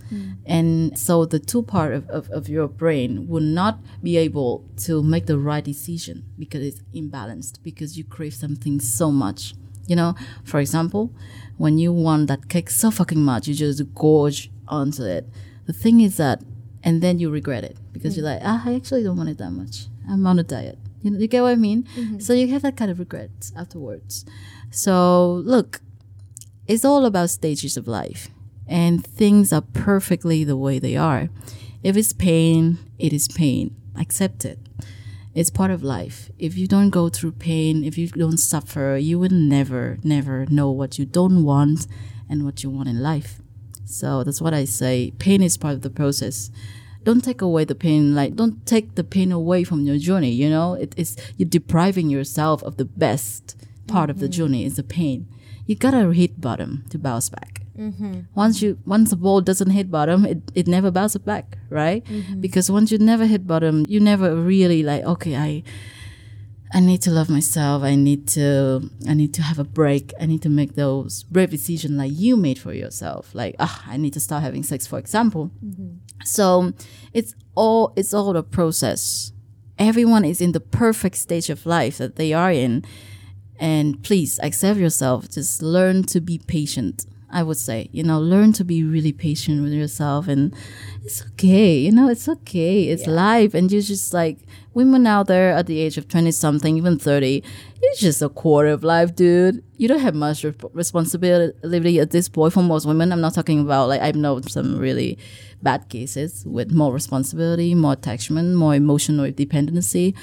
unbalanced and so the two part of, of, of your brain will not be able to make the right decision because it's imbalanced because you crave something so much. You know for example when you want that cake so fucking much you just gorge onto it. The thing is that and then you regret it because you're like ah i actually don't want it that much. I'm on a diet. You, know, you get what I mean? So you have that kind of regret afterwards. So look, it's all about stages of life, and things are perfectly the way they are. If it's pain, it is pain. Accept it. It's part of life. If you don't go through pain, if you don't suffer, you will never, never know what you don't want and what you want in life. So that's what I say. Pain is part of the process don't take away the pain like don't take the pain away from your journey you know it is you're depriving yourself of the best part of the mm-hmm. journey is the pain you gotta hit bottom to bounce back Mm-hmm. once you once the ball doesn't hit bottom it, it never bounces back right mm-hmm. because once you never hit bottom you never really like okay i I need to love myself. I need to I need to have a break. I need to make those brave decisions like you made for yourself. Like, ah, I need to start having sex, for example. Mm-hmm. So it's all it's all a process. Everyone is in the perfect stage of life that they are in. And please accept yourself. Just learn to be patient. I would say, you know, learn to be really patient with yourself and it's okay, you know, it's okay. It's life. And you're just like women out there at the age of 20 something, even 30, it's just a quarter of life, dude. You don't have much responsibility at this point for most women. I'm not talking about like I've known some really bad cases with more responsibility, more attachment, more emotional dependency.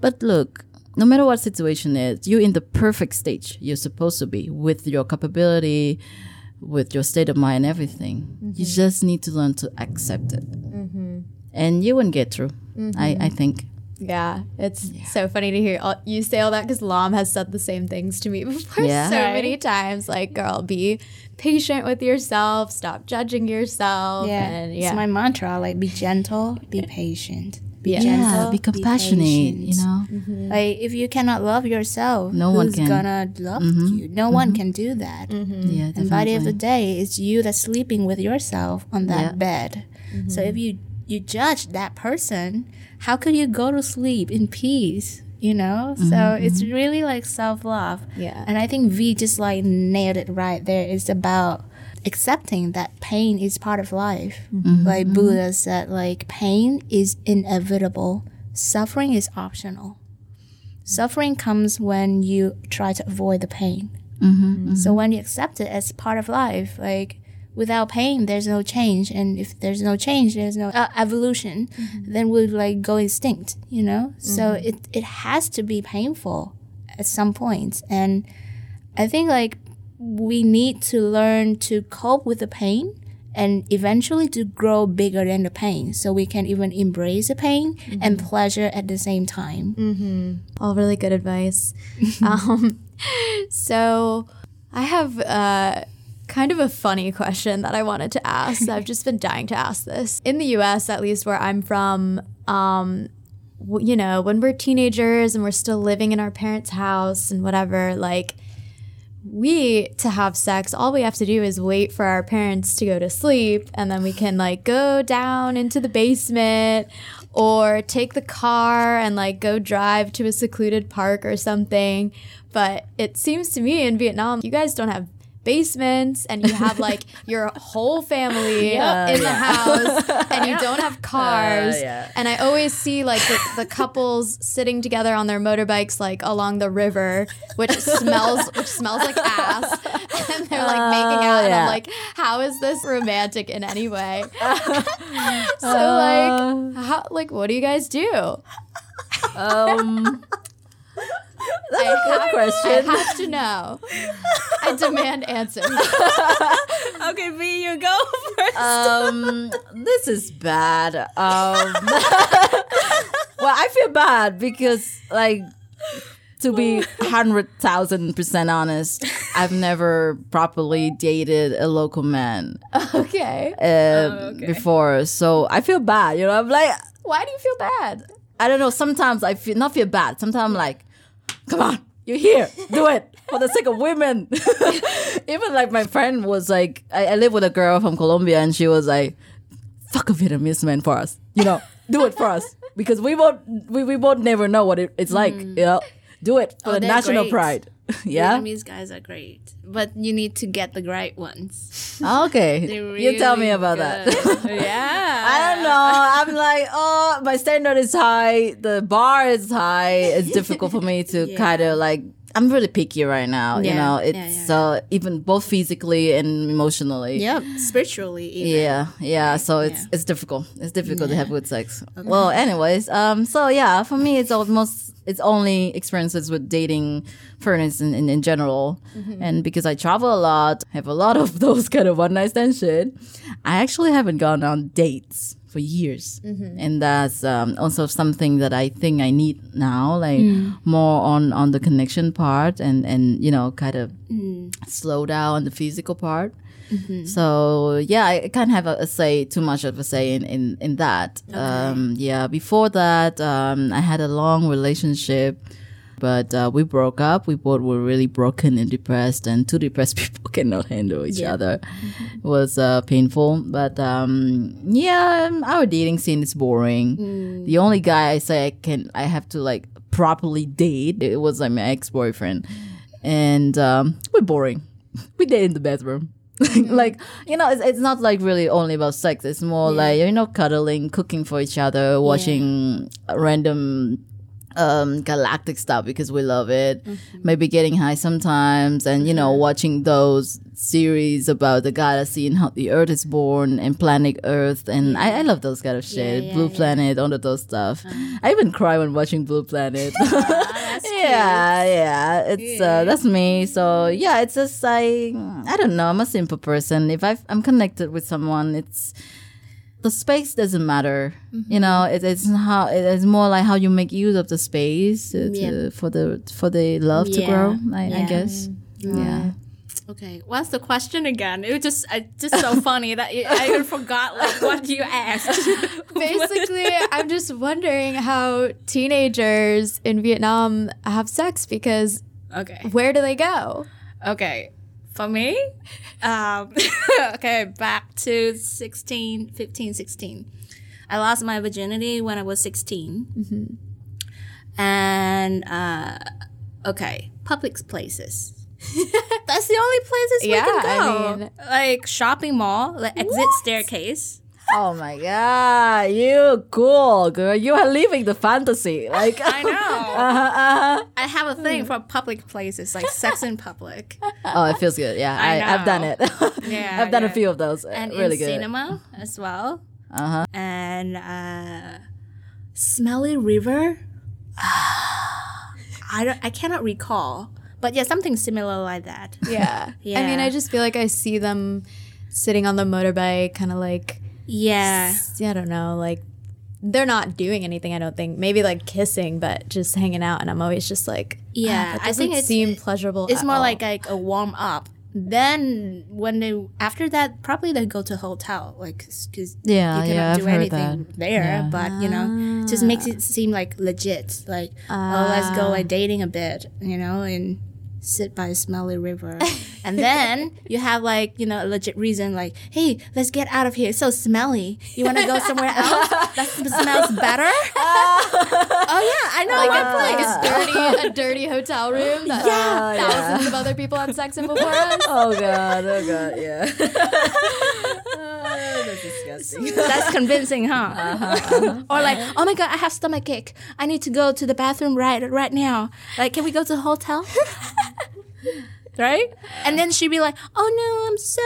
But look, no matter what situation is, you're in the perfect stage you're supposed to be with your capability, with your state of mind, everything. You mm-hmm. just need to learn to accept it. Mm-hmm. And you won't get through, mm-hmm. I, I think. Yeah, it's so funny to hear all, you say all that because Lam has said the same things to me before Yeah. so many times. Like, girl, be patient with yourself, stop judging yourself. Yeah, and yeah, it's my mantra. Like, be gentle, be patient. Be Yeah. gentle, Yeah, be compassionate, patient. you know? Mm-hmm. Like, if you cannot love yourself, No one can. gonna love mm-hmm. you? No one mm-hmm. can do that. Yeah, And by the end of the day, it's you that's sleeping with yourself on that Yeah. bed. So if you you judge that person, how could you go to sleep in peace? You know, so it's really like self love. Yeah. and I think V just like nailed it right there. It's about accepting that pain is part of life. Like Buddha said, like pain is inevitable. Suffering is optional. Suffering comes when you try to avoid the pain. Mm-hmm. Mm-hmm. So when you accept it as part of life, like without pain, there's no change, and if there's no change, there's no uh, evolution. Mm-hmm. Then we'll like go extinct, you know. So it it has to be painful at some point, and I think like we need to learn to cope with the pain and eventually to grow bigger than the pain so we can even embrace the pain and pleasure at the same time. all really good advice. um, so I have uh, kind of a funny question that I wanted to ask. I've just been dying to ask this. In the US, at least where I'm from, um, w- you know, when we're teenagers and we're still living in our parents' house and whatever, like we to have sex, all we have to do is wait for our parents to go to sleep and then we can like go down into the basement or take the car and like go drive to a secluded park or something. But it seems to me in Vietnam, you guys don't have basements and you have like your whole family Yeah, in the house and you don't have cars. yeah. And I always see like the, the couples sitting together on their motorbikes like along the river, which smells which smells like ass. And they're like making out and yeah. I'm like, how is this romantic in any way? so like how like what do you guys do? Um, I have, I question. I have to know. I demand answers. Okay, V, you go first. um, this is bad. Um, well, I feel bad because, like, to be hundred thousand percent honest, I've never properly dated a local man Okay. uh, before, so I feel bad. You know, I'm like, Why do you feel bad? I don't know. Sometimes I feel not feel bad. Sometimes I'm like, come on, you're here, do it for the sake of women. Even like my friend was like, I, I live with a girl from Colombia, and she was like, fuck a Vietnamese man for us, you know, do it for us because we won't, we, we won't never know what it, it's like, mm. you know, do it for Oh, the national great. pride. yeah. Vietnamese guys are great, but you need to get the right ones. Ah, okay. They're you tell me really about that. yeah. I don't know. I'm like, oh, my standard is high. The bar is high. It's difficult for me to Yeah. kind of like. I'm really picky right now. You Yeah, know, yeah, it's yeah. uh, even both physically and emotionally. Yep, spiritually even. Yeah, yeah. So it's Yeah. it's difficult. It's difficult to have good sex. Well, anyways, um, so yeah, for me, it's almost it's only experiences with dating foreigners in, in, in general, Mm-hmm. and because I travel a lot, have a lot of those kind of one night stand shit. I actually haven't gone on dates for years, Mm-hmm. and that's um, also something that I think I need now, like Mm. more on on the connection part, and and you know, kind of Mm. slow down the physical part. Mm-hmm. So yeah, I can't have a, a say too much of a say in in, in that. Um, yeah, before that, um, I had a long relationship, but uh, we broke up. We both were really broken and depressed, and two depressed people cannot handle each other. It was uh, painful, but um, yeah, our dating scene is boring. The only guy I say I can, I have to like properly date. It was like my ex boyfriend, and um, we're boring. We date in the bathroom. like you know, it's, it's not like really only about sex. It's more like you know, cuddling, cooking for each other, watching random um galactic stuff because we love it. Maybe getting high sometimes and you know watching those series about the galaxy and how the earth is born and planet earth. And I, I love those kind of shit. yeah, blue yeah. planet all of those stuff. I even cry when watching blue planet. Yeah yeah. It's uh that's me. So yeah it's just like i don't know. I'm a simple person. If i i'm connected with someone it's the space doesn't matter Mm-hmm. you know it, it's how it's more like how you make use of the space to, Yeah. for the for the love to grow I, I Yeah. guess yeah Okay, what's the question again? It was just uh, just so funny that you, I even forgot like what you asked. Basically, I'm just wondering how teenagers in Vietnam have sex because okay, where do they go? okay. For me, um, okay, back to 16, 15, 16. I lost my virginity when I was 16. And, uh, okay, public places. That's the only places we can go. I mean- like shopping mall, like exit staircase. Oh my god you cool girl you are living the fantasy like I know. uh-huh, uh-huh. I have a thing for public places, like sex in public. oh it feels good yeah I I, i've done it Yeah, i've done a few of those uh, and really in good cinema as well. uh-huh And uh, Smelly River. I don't, I cannot recall, but yeah, something similar like that. Yeah. yeah. I mean, I just feel like I see them sitting on the motorbike, kind of like, Yeah, I don't know, like they're not doing anything, I don't think. Maybe like kissing, but just hanging out. And I'm always just like, Yeah, ah, I think doesn't it's- seem pleasurable. it's more all. like like a warm up, then when they after that probably they go to hotel like because Yeah, you cannot yeah, I've do heard anything there Yeah. but you know just makes it seem like legit like oh let's go like dating a bit you know and sit by a smelly river and then you have like you know a legit reason like hey let's get out of here it's so smelly you want to go somewhere else that smells better oh yeah i know like, one a, like a dirty, a dirty hotel room that uh, Yeah. thousands of other people had sex in before us. Oh god, oh god, yeah. Oh, that's disgusting. That's convincing, huh? Uh-huh, uh-huh. Or like, oh my god, I have stomach ache. I need to go to the bathroom right right now. Like, can we go to the hotel? right? And then she'd be like, oh no, I'm so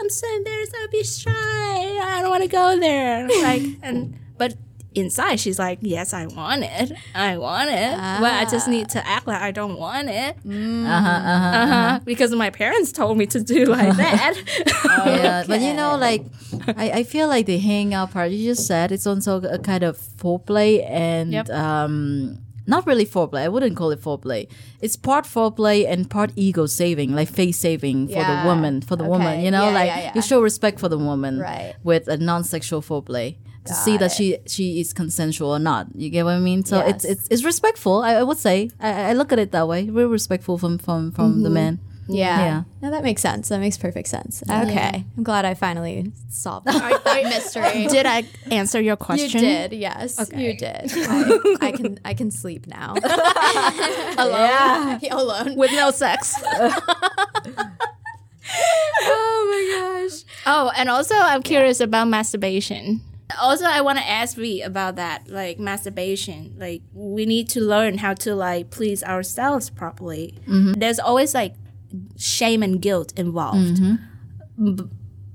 I'm so embarrassed. I'll be shy. I don't want to go there. Like, and but inside she's like, yes, I want it. I want it. But I just need to act like I don't want it. Uh-huh, uh-huh. Uh-huh. Because my parents told me to do like that. Yeah, but you know, like I, I feel like the hangout part you just said it's also a kind of foreplay and Yep. um not really foreplay. I wouldn't call it foreplay. It's part foreplay and part ego saving, like face saving for Yeah. the woman, for the woman. You know, Yeah, like yeah, you show respect for the woman Right. with a non-sexual foreplay to see Got that it. she she is consensual or not. You get what I mean? So it's Yes. it's it's respectful. I, I would say I, I look at it that way. Real respectful from from from the mm-hmm. man. Yeah. Yeah. No, that makes sense. That makes perfect sense. Okay. I'm glad I finally solved that, that mystery. did I answer your question? You did, yes. You did. I, I can I can sleep now. Yeah. Alone. With no sex. Oh my gosh. Oh, and also I'm curious about masturbation. Also, I want to ask V about that, like masturbation. Like we need to learn how to like please ourselves properly. Mm-hmm. There's always like shame and guilt involved. Mm-hmm. B-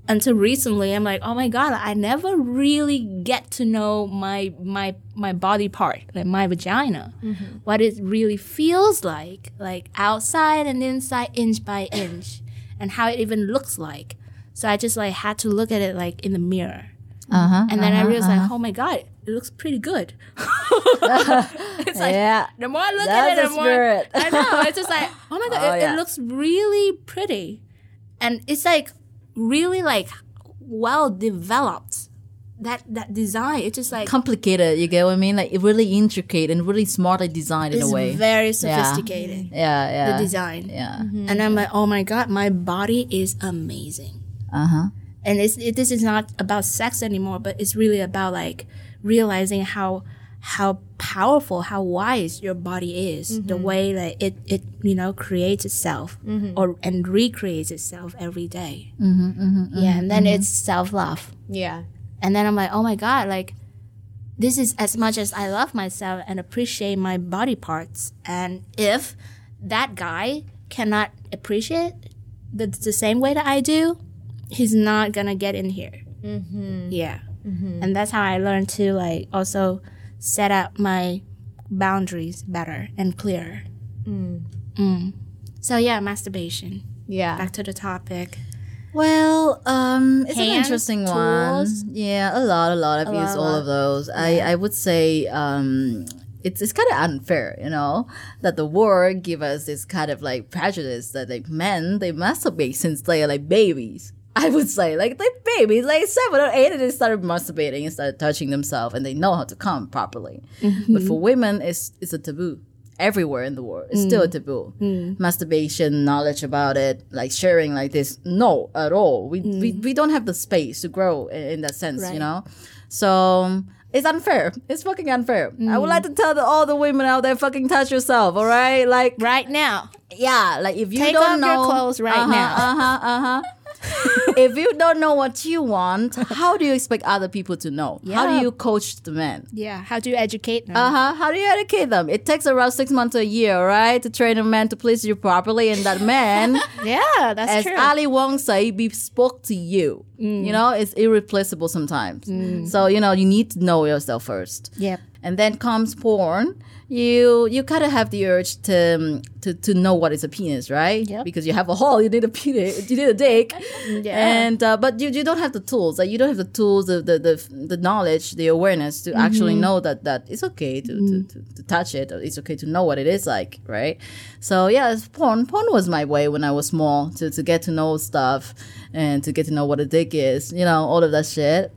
until recently, I'm like, oh my god, I never really get to know my my my body part, like my vagina, mm-hmm. what it really feels like, like outside and inside, inch by inch, and how it even looks like. So I just like had to look at it like in the mirror. Uh-huh. And then I uh-huh, realized like, uh-huh. oh my god, it looks pretty good. it's like yeah. the more I look That's at it, the the more. I know. It's just like, oh my god, Oh, it, yeah. it looks really pretty, and it's like really like well developed. That that design, it's just like complicated. You get what I mean? Like really intricate and really smartly designed in a way. very sophisticated. yeah, yeah, The design, yeah. and I'm like, oh my god, my body is amazing. Uh huh. and it's it, this is not about sex anymore but it's really about like realizing how how powerful how wise your body is the mm-hmm. way that it it you know creates itself mm-hmm. or and recreates itself every day. Mm-hmm, yeah and then it's self-love. Yeah. and then i'm like oh my god like this is as much as i love myself and appreciate my body parts. And if that guy cannot appreciate the, the same way that i do he's not gonna get in here. Yeah and that's how i learned to like also set up my boundaries better and clearer Mm. so yeah masturbation Yeah. back to the topic Well, um, it's an Hands, interesting tools? one. Yeah, a lot, a lot. I've used lot, all lot. of those. I, I would say, um, it's it's kind of unfair, you know, that the world give us this kind of like prejudice that like men they masturbate since they're like babies. I would say like they babies, like seven or eight, and they started masturbating and started touching themselves, and they know how to come properly. But for women, it's it's a taboo everywhere in the world. It's still a taboo. Masturbation, knowledge about it, like sharing like this, no, at all. We we, we don't have the space to grow in, in that sense, you know. So it's unfair. It's fucking unfair. I would like to tell the, all the women out there, fucking touch yourself, all right? Like right now yeah, like if you Take don't off know your clothes right uh-huh, now. Uh huh. Uh huh. if you don't know what you want, how do you expect other people to know? How do you coach the men? yeah how do you educate them Uh huh. How do you educate them? It takes around six months to a year, right, to train a man to please you properly, and that man, Yeah, that's as true. Ali Wong say, be spoke to you. Mm. You know, it's irreplaceable sometimes. So you know, you need to know yourself first. yep. and then comes porn. You you kind of have the urge to, um, to to know what is a penis, right? Yep. Because you have a hole, you need a penis, you need a dick, Yeah. and uh, but you, you don't have the tools. Like you don't have the tools, the the the, the knowledge, the awareness to actually know that that it's okay to, to, to, to touch it. Or it's okay to know what it is like, right? So yeah, it's porn. Porn was my way when I was small to to get to know stuff and to get to know what a dick is. You know, all of that shit.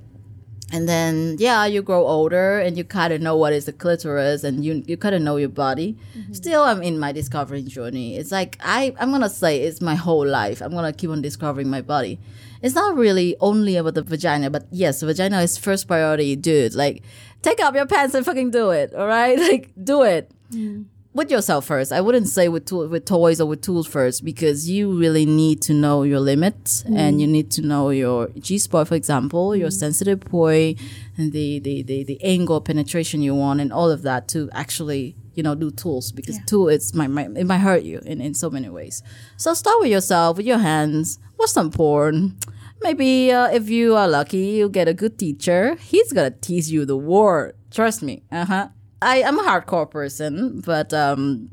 And then yeah, you grow older and you kind of know what is the clitoris and you you kind of know your body. Mm-hmm. Still, I'm in my discovering journey. It's like I I'm gonna say it's my whole life. I'm gonna keep on discovering my body. It's not really only about the vagina, but yes, the vagina is first priority, dude. Like, take off your pants and fucking do it. All right, like do it mm-hmm. With yourself first. I wouldn't say with tool, with toys or with tools first because you really need to know your limits and you need to know your G spot, for example, your sensitive point and the, the, the, the angle of penetration you want and all of that to actually you know do tools because tool it's might, might it might hurt you in, in so many ways. So start with yourself with your hands. Watch some porn. Maybe uh, if you are lucky, you get a good teacher. He's gonna teach you the word. Trust me. Uh huh. I am a hardcore person, but um,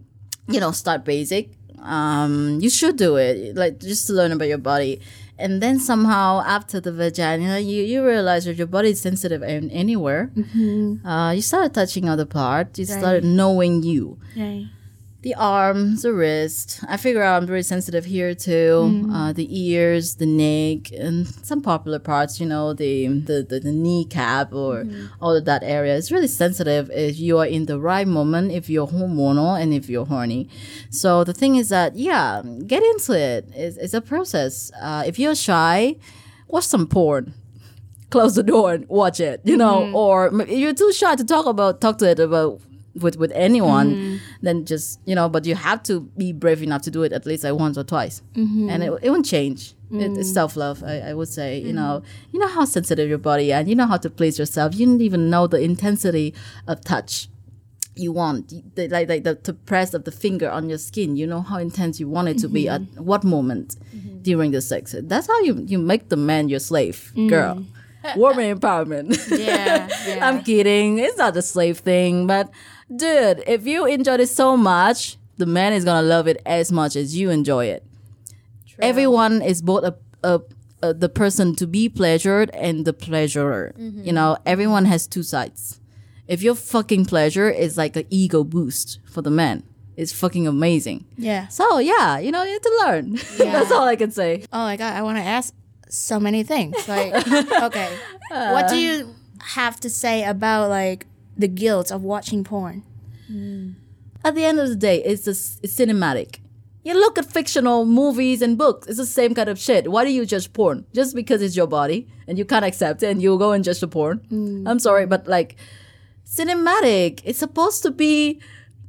you know, start basic. Um, you should do it, like just to learn about your body, and then somehow after the vagina, you you realize that your body is sensitive in anywhere. Uh, you started touching other parts. You started knowing you Right. The arms, the wrist. I figure out I'm very sensitive here too. Uh, the ears, the neck, and some popular parts. You know, the the, the, the kneecap or all of that area. It's really sensitive if you are in the right moment, if you're hormonal, and if you're horny. So the thing is that yeah, get into it. It's, it's a process. Uh, if you're shy, watch some porn close the door and watch it, you know, or m- you're too shy to talk about talk to it about with with anyone, mm. then just you know. But you have to be brave enough to do it at least like once or twice, mm-hmm. and it, it won't change. It, it's mm. self love, I, I would say. You mm. know, you know how sensitive your body, and you know how to please yourself. You don't even know the intensity of touch you want the, like like the, the press of the finger on your skin you know how intense you want it to be at mm-hmm. what moment mm-hmm. during the sex that's how you you make the man your slave girl woman empowerment Yeah. yeah. i'm kidding it's not a slave thing but dude if you enjoy it so much the man is gonna love it as much as you enjoy it everyone is both a, a, a the person to be pleasured and the pleasurer. Mm-hmm. You know, everyone has two sides. If your fucking pleasure is like an ego boost for the man, it's fucking amazing. yeah. So yeah, you know, you have to learn. That's all I can say. Oh my god, I want to ask so many things. Like, okay, what do you have to say about like the guilt of watching porn? Mm. At the end of the day, it's just it's cinematic. You look at fictional movies and books. It's the same kind of shit. Why do you judge porn? Just because it's your body and you can't accept it and you go and judge the porn? Mm. I'm sorry, but like cinematic. It's supposed to be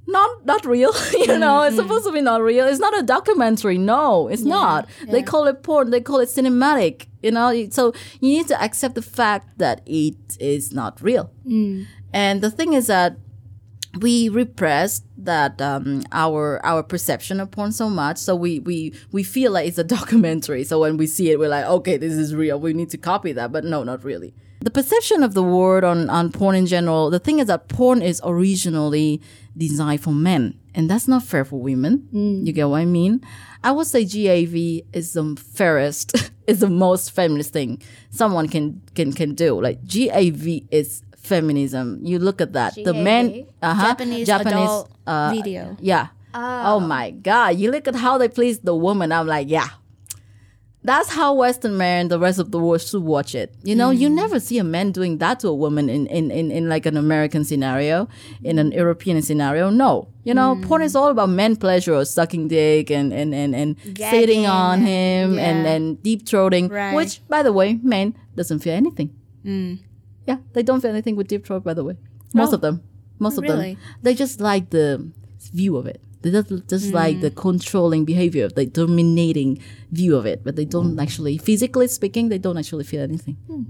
not not real. you mm, know, it's supposed to be not real. It's not a documentary. No, it's not. They call it porn. They call it cinematic. You know, so you need to accept the fact that it is not real. And the thing is that we repress that um, our our perception of porn so much. So we we we feel like it's a documentary. So when we see it we're like okay this is real. We need to copy that. But no not really. The perception of the word on on porn in general the thing is that porn is originally designed for men. And that's not fair for women. You get what i mean? I would say JAV is the fairest is the most feminist thing someone can can can do. Like JAV is feminism you look at that the men uh-huh, Japanese adult uh, video. yeah. Oh, oh. my God. You look at how they please the woman. I'm like, yeah. That's how Western men, the rest of the world should watch it. You know, you hmm. never see a man doing that to a woman in, in, in, in like an American scenario, in an European scenario. No. You know, hmm. porn is all about men pleasure, sucking dick and, and, and, and sitting on him and, yeah. and deep throating, Right. which, by the way, men doesn't feel anything. Hmm. Yeah, they don't feel anything with deep throat, by the way. Most Oh. of them. Most of Really? them. They just like the view of it. They just, just hmm. like the controlling behavior, the dominating view of it, but they don't hmm. actually, physically speaking, they don't actually feel anything. Hmm.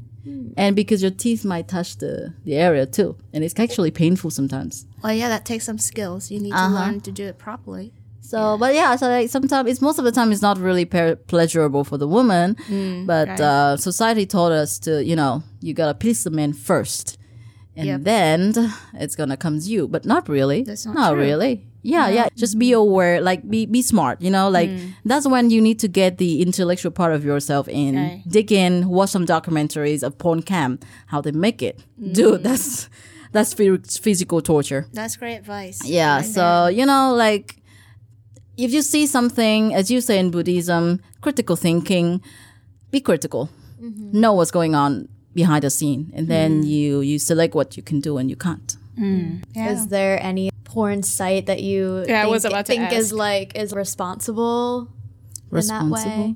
And because your teeth might touch the, the area too, and it's actually painful sometimes. Well, yeah, that takes some skills. You need to uh-huh. learn to do it properly. So, but yeah, so like sometimes it's most of the time it's not really per- pleasurable for the woman, mm, but right. uh, society taught us to, you know, you gotta please the man first, and Yep. then it's gonna come to you. But not really. That's not true. really. Yeah, yeah. Just be aware, like be be smart. You know, like mm. that's when you need to get the intellectual part of yourself in, dig in, watch some documentaries of porn cam, how they make it. Mm. Dude, that's that's phy- physical torture. That's great advice. Yeah. So, you know, like if you see something, as you say in Buddhism, critical thinking, be critical. Mm-hmm. Know what's going on behind the scene. And then mm. you you select what you can do and you can't. there. Yeah. Is there any porn site that you Yeah, think, was about to think is like is responsible, in that way?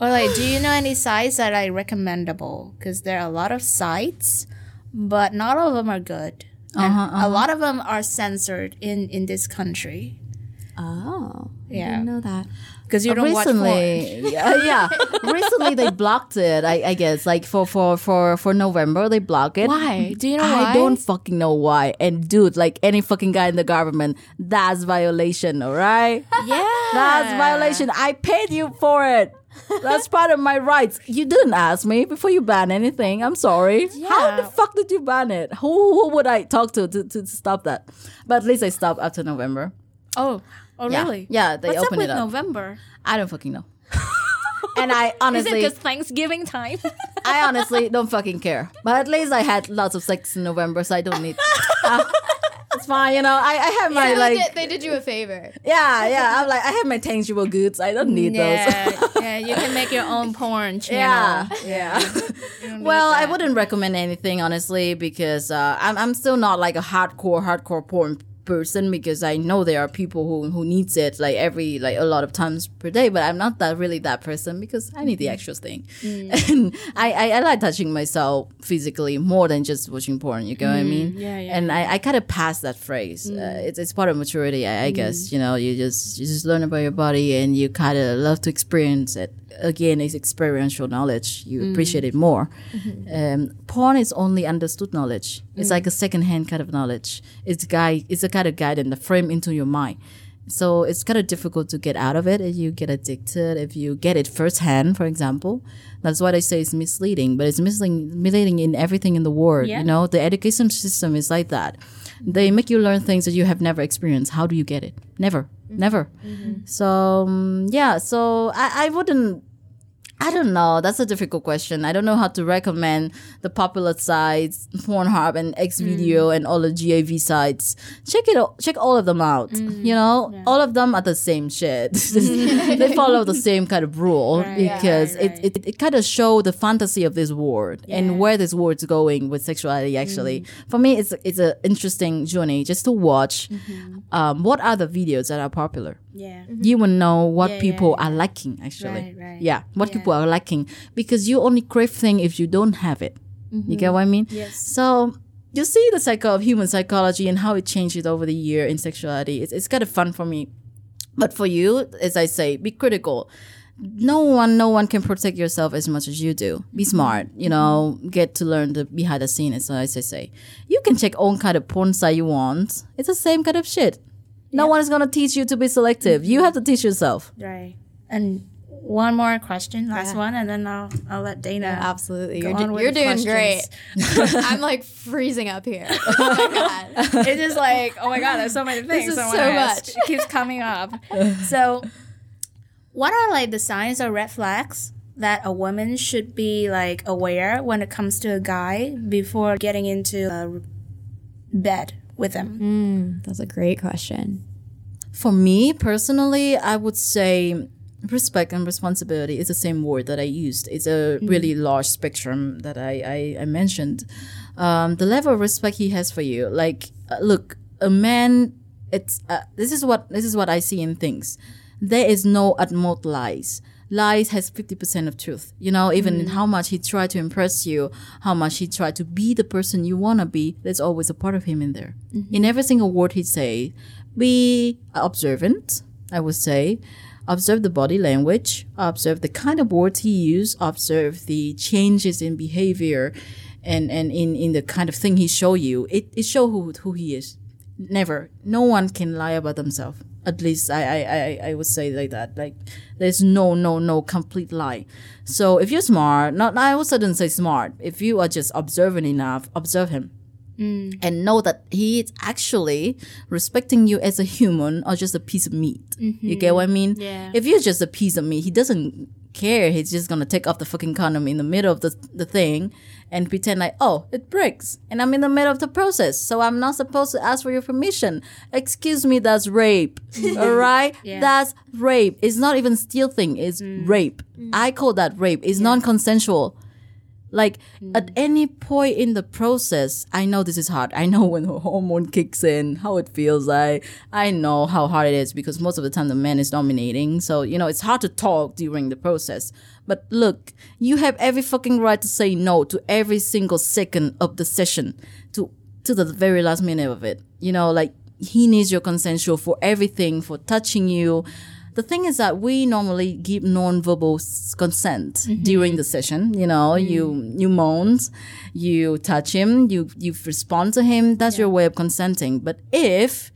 Or like, do you know any sites that are recommendable? Because there are a lot of sites, but not all of them are good. And Uh-huh, uh-huh. A lot of them are censored in in this country. Oh, I Yeah. didn't know that. Because you don't watch porn. recently, uh, yeah, yeah. recently they blocked it. I, I guess like for for for for November they block it. Why? Do you know I why? don't fucking know why. And dude, like any fucking guy in the government, that's violation. All right. Yeah. That's violation. I paid you for it. That's part of my rights. You didn't ask me before you ban anything. I'm sorry. Yeah. How the fuck did you ban it? Who, who would I talk to, to to stop that? But at least I stopped after November. Oh. Oh, Yeah. really? Yeah, they What's up opened with it up. November? I don't fucking know. and I honestly, Is it because Thanksgiving time? I honestly don't fucking care. But at least I had lots of sex in November, so I don't need. Uh, it's fine, you know. I, I have my So like, they, did, they did you a favor. yeah, yeah. I'm like, I have my tangible goods. I don't need those. yeah, yeah. You can make your own porn channel. Yeah, yeah. Well, I wouldn't recommend anything honestly because uh, I'm I'm still not like a hardcore hardcore porn person because I know there are people who who needs it like every like a lot of times per day, but I'm not that really that person because I need the mm-hmm. extra thing, mm. and I, I I like touching myself physically more than just watching porn. You get what I mm, mean? yeah, yeah. And I, I kind of pass that phrase. Uh, mm. it's it's part of maturity, I, I guess. You know, you just you just learn about your body and you kind of love to experience it. Again, it's experiential knowledge. You appreciate it more. Mm-hmm. Um, porn is only understood knowledge. It's like a secondhand kind of knowledge. It's guy. It's a kind of guide and the frame into your mind. So it's kind of difficult to get out of it if you get addicted, if you get it firsthand, for example. That's why they say it's misleading, but it's misleading, misleading in everything in the world. Yeah. You know, the education system is like that. They make you learn things that you have never experienced. How do you get it? Never, never. So um, yeah, so I, I wouldn't I don't know. That's a difficult question. I don't know how to recommend the popular sites, Pornhub and Xvideo mm. and all the JAV sites. Check it. all- Check all of them out. Mm. You know, all of them are the same shit. Mm. they follow the same kind of rule because right, it, it, it kind of show the fantasy of this world and where this world's going with sexuality. Actually, for me, it's it's an interesting journey just to watch. Mm-hmm. Um, what are the videos that are popular? Yeah. you will know what Yeah, people yeah, are lacking actually. Right, right. yeah what Yeah. people are lacking. Because you only crave thing if you don't have it. You get what i mean? Mm-hmm. Yes. so you see the cycle of human psychology and how it changes over the year in sexuality. It's, it's kind of fun for me. But for you as i say be critical. No one no one can protect yourself as much as you do. Be smart you know get to learn the behind the scenes as i say. You can check all kind of porn site you want. It's the same kind of shit no one is going to teach you to be selective you have to teach yourself Right. And one more question, last one, and then I'll I'll let Dana. Absolutely, go you're, on do- with you're the doing great. I'm like freezing up here. Oh my god. it's just like, oh my god, there's so many things. This is so much. It keeps coming up. so, what are like the signs or red flags that a woman should be like aware when it comes to a guy before getting into a bed with him? That's a great question. For me personally, I would say respect and responsibility is the same word that I used. It's a really large spectrum that I, I, I mentioned. Um, the level of respect he has for you, like, uh, look, a man, it's uh, this is what this is what I see in things. There is no utmost lies. Lies has fifty percent of truth. You know, even in mm. how much he tried to impress you, how much he tried to be the person you wanna be. There's always a part of him in there. Mm-hmm. In every single word he say, be observant, I would say. Observe the body language, observe the kind of words he used, observe the changes in behavior and, and in, in the kind of thing he show you. It, it show who, who he is. Never. No one can lie about themselves. At least I, I, I, I would say like that. Like there's no, no, no complete lie. So if you're smart, not I also didn't say smart. If you are just observant enough, observe him mm. and know that he is actually respecting you as a human or just a piece of meat. You get mm-hmm. what I mean? Yeah. If you're just a piece of meat, he doesn't care. He's just gonna take off the fucking condom in the middle of the, the thing and pretend like, oh, it breaks. And I'm in the middle of the process. So I'm not supposed to ask for your permission. Excuse me, that's rape. All right? Yeah. That's rape. It's not even steal thing, it's mm. rape. Mm. I call that rape. It's non consensual. Like at mm. any point in the process, I know this is hard. I know when the hormone kicks in, how it feels like. I know how hard it is because most of the time the man is dominating. So, you know, it's hard to talk during the process. But look, you have every fucking right to say no to every single second of the session, to to the very last minute of it. You know, like he needs your consensual for everything, for touching you. The thing is that we normally give non-verbal consent mm-hmm. during the session. You know, mm-hmm. you you moan, you touch him, you you respond to him. That's your way of consenting. But if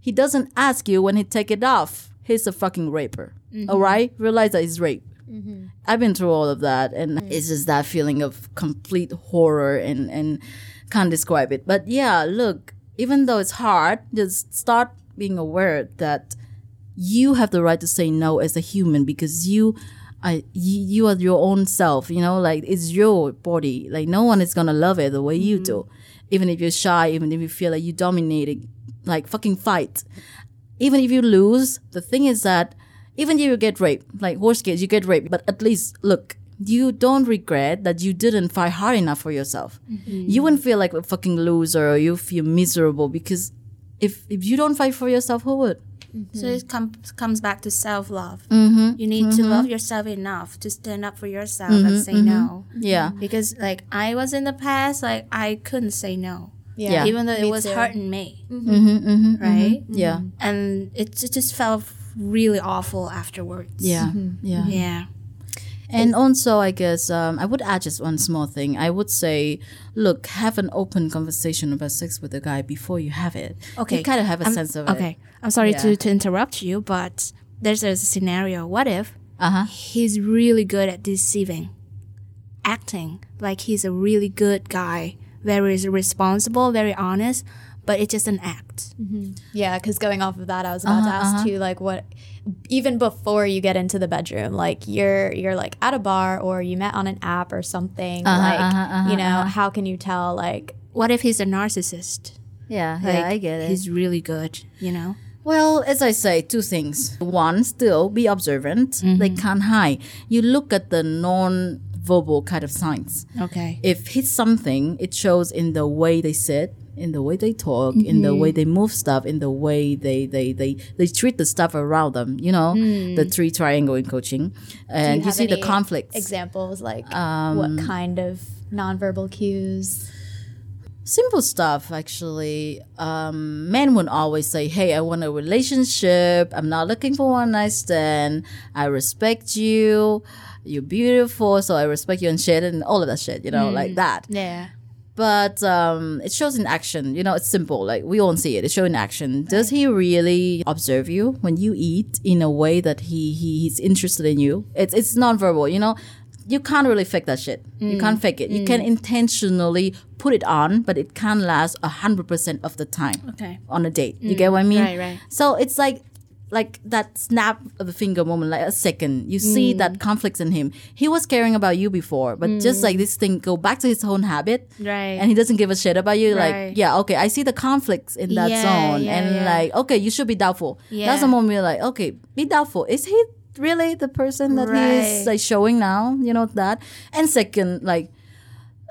he doesn't ask you when he take it off, he's a fucking raper. Mm-hmm. all right, realize that it's rape. I've been through all of that, and it's just that feeling of complete horror and and can't describe it. But yeah, look, even though it's hard, just start being aware that you have the right to say no as a human because you. I, you, you are your own self, you know, like it's your body. Like no one is gonna love it the way you do. Mm-hmm. Even if you're shy, even if you feel like you're dominating, like fucking fight even if you lose, the thing is that even if you get raped, like horse case, you get raped, but at least look, you don't regret that you didn't fight hard enough for yourself. Mm-hmm. You wouldn't feel like a fucking loser or you feel miserable because if if you don't fight for yourself, who would? So it mm-hmm. com- comes back to self love. Mm-hmm. You need to love mm-hmm. yourself enough to stand up for yourself and mm-hmm. say no. Yeah. Because like I was in the past, like I couldn't say no, Yeah. even though it me was too. hurting me, Mm-hmm, mm-hmm, right? Yeah. And it, it just felt really awful afterwards. Yeah. Yeah. Yeah. And also, I guess um, I would add just one small thing. I would say, look, have an open conversation about sex with a guy before you have it. Okay. You kind of have a I'm- sense of it. Okay. I'm sorry Yeah. to, to interrupt you, but there's a scenario. What if Uh huh. he's really good at deceiving, acting like he's a really good guy, very responsible, very honest, but it's just an act. Yeah, because going off of that, I was about to ask you, like what, even before you get into the bedroom, like you're you're like at a bar or you met on an app or something, uh-huh, like uh-huh, uh-huh, you know, how can you tell like What if he's a narcissist? Yeah. Like, yeah, I get it. He's really good, you know? Well, as I say, two things. One, still be observant. Mm-hmm. They can't hide. You look at the non-verbal kind of signs. Okay. If he's something, it shows in the way they sit, in the way they talk, in the way mm-hmm. they move stuff, in the way they they they, they treat the stuff around them. You know, the mm. three triangle in coaching, and you, have see the conflicts. examples, like what um, kind of nonverbal cues? simple stuff actually um men would always say hey i want a relationship i'm not looking for one night stand i respect you you're beautiful so i respect you and shit and all of that shit you know like mm. that Yeah. But um it shows in action. You know it's simple. Like we all see it. It shows in action. Does he really observe you when you eat in a way that he, he he's interested in you? It's it's non-verbal you know? You can't really fake that shit. You mm. can't fake it. You can mm. intentionally put it on but it can't last a hundred percent of the time Okay. on a date. You mm. get what i mean? Right, right. so it's like like that snap of the finger moment, like a second. You see Mm. that conflicts in him. He was caring about you before, but just like this thing go back to his own habit. Right. And he doesn't give a shit about you. Right. Like, yeah, okay, I see the conflicts in that Yeah, zone. yeah, and yeah. like, okay, you should be doubtful. That's the moment you're like, okay, be doubtful. Is he really the person that he Right. is like showing now? You know that? And second, like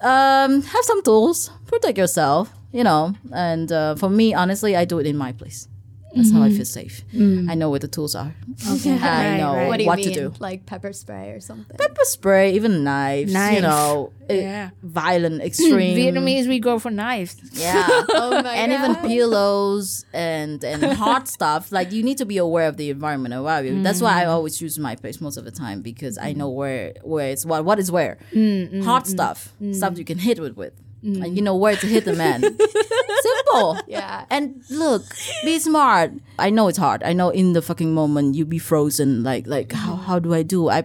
um, have some tools, protect yourself, you know. And uh, for me, honestly, I do it in my place. That's how I mm-hmm. feel safe. Mm. I know where the tools are. Okay. I Right, know right. What do what mean? to do. Like pepper spray or something? Pepper spray, even knives, you know, eh, Yeah. violent, extreme. Vietnamese, we go for knives. Yeah. oh my and even pillows and and hot stuff. Like you need to be aware of the environment around you. That's why I mm-hmm. always choose my place most of the time because I know where where it's what what is where. Mm, mm, hot stuff, stuff you can hit with with, Mm. and you know where to hit the man. Simple. Yeah. And look, be smart. I know it's hard. I know in the fucking moment you be frozen. Like like how mm-hmm. how do I do? I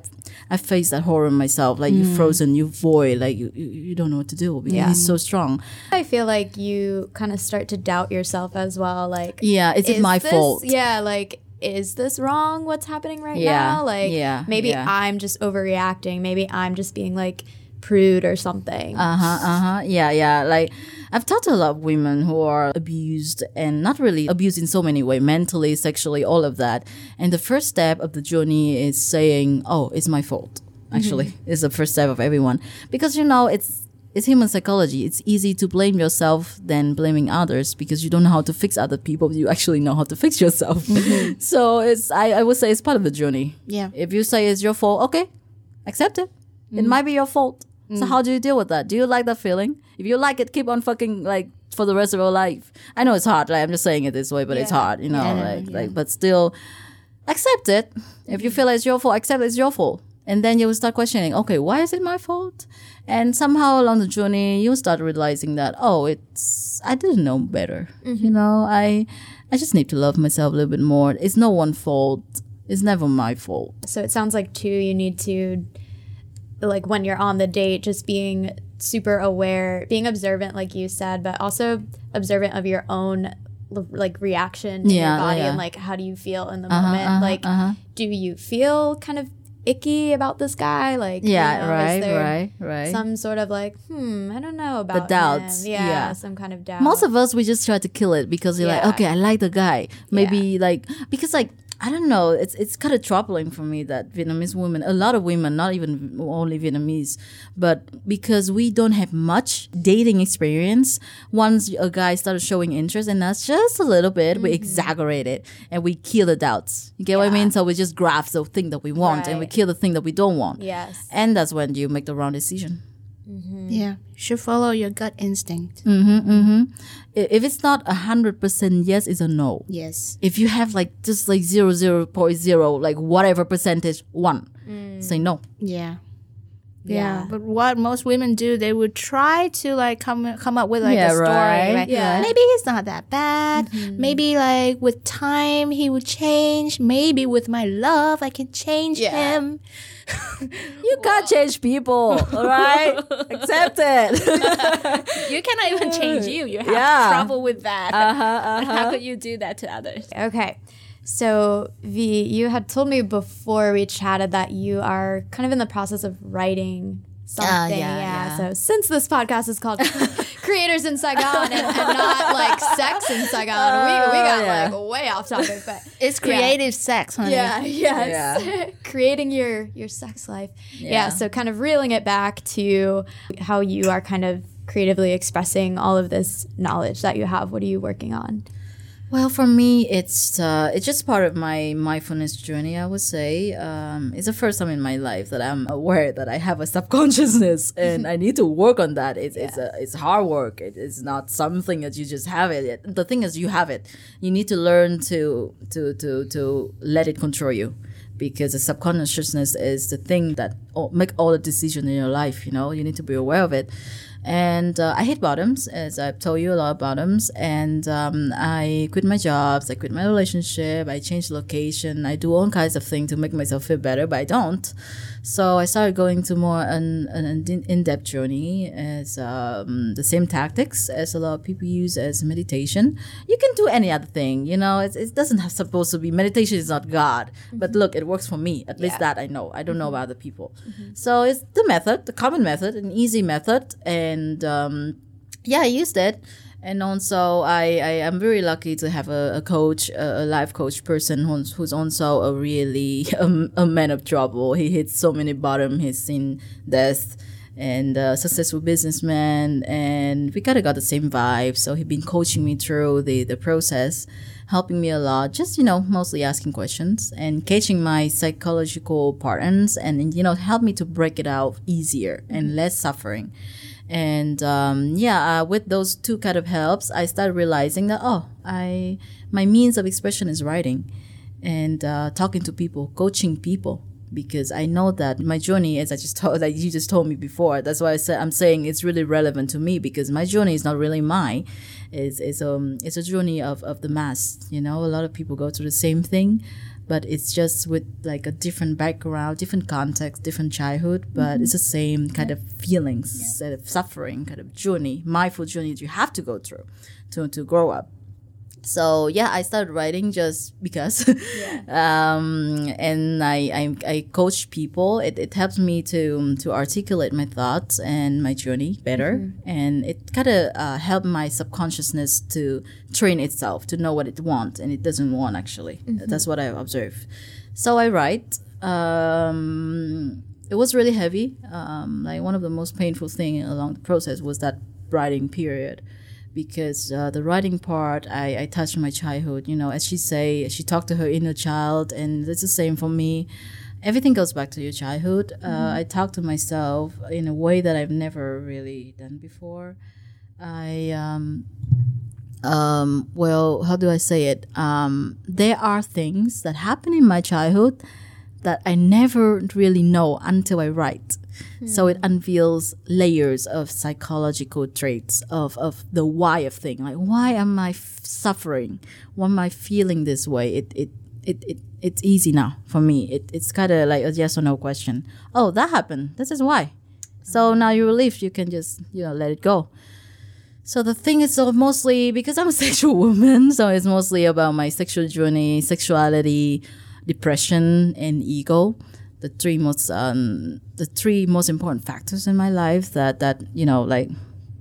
I face that horror myself. Like you mm. frozen, you void, like you, you, you don't know what to do because Yeah. he's so strong. I feel like you kind of start to doubt yourself as well. Like, Yeah, is, it my this- fault? Yeah, like, is this wrong? What's happening right Yeah, now? Like, yeah, maybe yeah. I'm just overreacting. Maybe I'm just being like prude or something. Uh huh. Uh huh. Yeah. Yeah. Like I've talked to a lot of women who are abused and not really abused in so many ways, mentally, sexually, all of that. And the first step of the journey is saying, "Oh, it's my fault." Actually, is the first step of everyone because you know it's. It's human psychology. It's easy to blame yourself than blaming others because you don't know how to fix other people. You actually know how to fix yourself. so it's I, I would say it's part of the journey. Yeah. If you say it's your fault, okay, accept it. It might be your fault. So how do you deal with that? Do you like that feeling? If you like it, keep on fucking like for the rest of your life. I know it's hard. Like I'm just saying it this way, but it's hard. You know, Yeah, like yeah. like, but still, accept it. If you feel like it's your fault, accept it's your fault, and then you will start questioning. Okay, why is it my fault? And somehow along the journey, you will start realizing that oh, it's I didn't know better. You mm-hmm. know, I I just need to love myself a little bit more. It's no one's fault. It's never my fault. So it sounds like too you need to like when you're on the date just being super aware, being observant like you said, but also observant of your own like reaction in Yeah, your body yeah. and like how do you feel in the moment? like uh-huh. do you feel kind of icky about this guy? Like you Yeah, know, right, right, right. Some sort of like, hmm, I don't know about the doubts. Yeah, yeah. some kind of doubt. Most of us we just try to kill it because you're Yeah. like, okay, I like the guy. Maybe like because like I don't know, it's it's kind of troubling for me that Vietnamese women, a lot of women, not even only Vietnamese, but because we don't have much dating experience, once a guy started showing interest in us just a little bit, we exaggerate it and we kill the doubts. You get what I Mm-hmm. Mean? So we just grasp the thing that we want and we kill the thing that we don't want. yes. And that's when you make the wrong decision. Mm-hmm. Yeah. You should follow your gut instinct. Mm-hmm, mm-hmm. I- If it's not a hundred percent yes, it's a no. Yes. if you have like just like zero zero point zero like whatever percentage one mm. say no Yeah. Yeah. Yeah. But what most women do, they would try to like come come up with like Yeah, a story. right. Like, Yeah. Maybe he's not that bad. Maybe like with time he would change. Maybe with my love I can change Yeah. him. you can't change people all right accept it You cannot even change you. You have trouble with that. uh-huh, How could you do that to others? Okay. So, V, you had told me before we chatted that you are kind of in the process of writing uh, something. yeah, yeah. So, since this podcast is called Creators in Saigon and, and not like Sex in Saigon, we, we oh, got yeah. like way off topic. But It's creative sex, honey. yeah, yes. Creating your your sex life. Yeah. So kind of reeling it back to how you are kind of creatively expressing all of this knowledge that you have. What are you working on? Well for me it's uh, it's just part of my mindfulness journey i would say. Um, it's the first time in my life that i'm aware that i have a subconsciousness and i need to work on that. It's, it's, a, it's hard work. It, it's not something that you just have it It- the thing is you have it. You need to learn to to to to let it control you because the subconsciousness is the thing that make all the decisions in your life you know? You need to be aware of it and uh, I hit bottoms, as I've told you a lot of bottoms. And um, I quit my jobs, I quit my relationship, I changed location, I do all kinds of things to make myself feel better, but I don't. So I started going to more an, an in-depth journey as um, the same tactics as a lot of people use as meditation. You can do any other thing, you know. It's, it doesn't have supposed to be meditation is not God, but look, it works for me. At least that I know. I don't know about other people. So it's the method, the common method, an easy method, and um, yeah, I used it. And also, I, I am very lucky to have a, a coach, a, a life coach person who's, who's also a really um, a man of trouble. He hits so many bottom. He's seen death and a successful businessman, and we kind of got the same vibe. So he's been coaching me through the the process, helping me a lot. Just you know, mostly asking questions and catching my psychological patterns, and you know, help me to break it out easier and less suffering. And um, yeah, uh, with those two kind of helps, I started realizing that oh, I my means of expression is writing, and uh, talking to people, coaching people. Because I know that my journey, as I just told, that you just told me before, that's why I said I'm saying it's really relevant to me because my journey is not really mine. It's it's um it's a journey of, of the mass. You know, a lot of people go through the same thing, but it's just with like a different background, different context, different childhood, but it's mm-hmm. the same kind of feelings, set of suffering, kind of journey, mindful journey that you have to go through to, to grow up. So yeah, I started writing just because, um, and I, I I coach people. It, it helps me to to articulate my thoughts and my journey better, and it kind of uh, helped my subconsciousness to train itself to know what it wants and it doesn't want. Actually, that's what I observe. So I write. Um, it was really heavy. Um, like one of the most painful thing along the process was that writing period because uh, the writing part I, I touched my childhood you know as she say she talked to her inner child and it's the same for me. Everything goes back to your childhood. Uh, i talk to myself in a way that i've never really done before. I um, um, well how do i say it? Um, there are things that happen in my childhood that i never really know until i write so it unveils layers of psychological traits of, of the why of thing. Like why am I f- suffering? Why am I feeling this way? It it it, it it's easy now for me. It, it's kind of like a yes or no question. Oh, that happened. This is why. So now you're relieved. You can just you know let it go. So the thing is so mostly because I'm a sexual woman, so it's mostly about my sexual journey, sexuality, depression, and ego the three most um, the three most important factors in my life that that you know like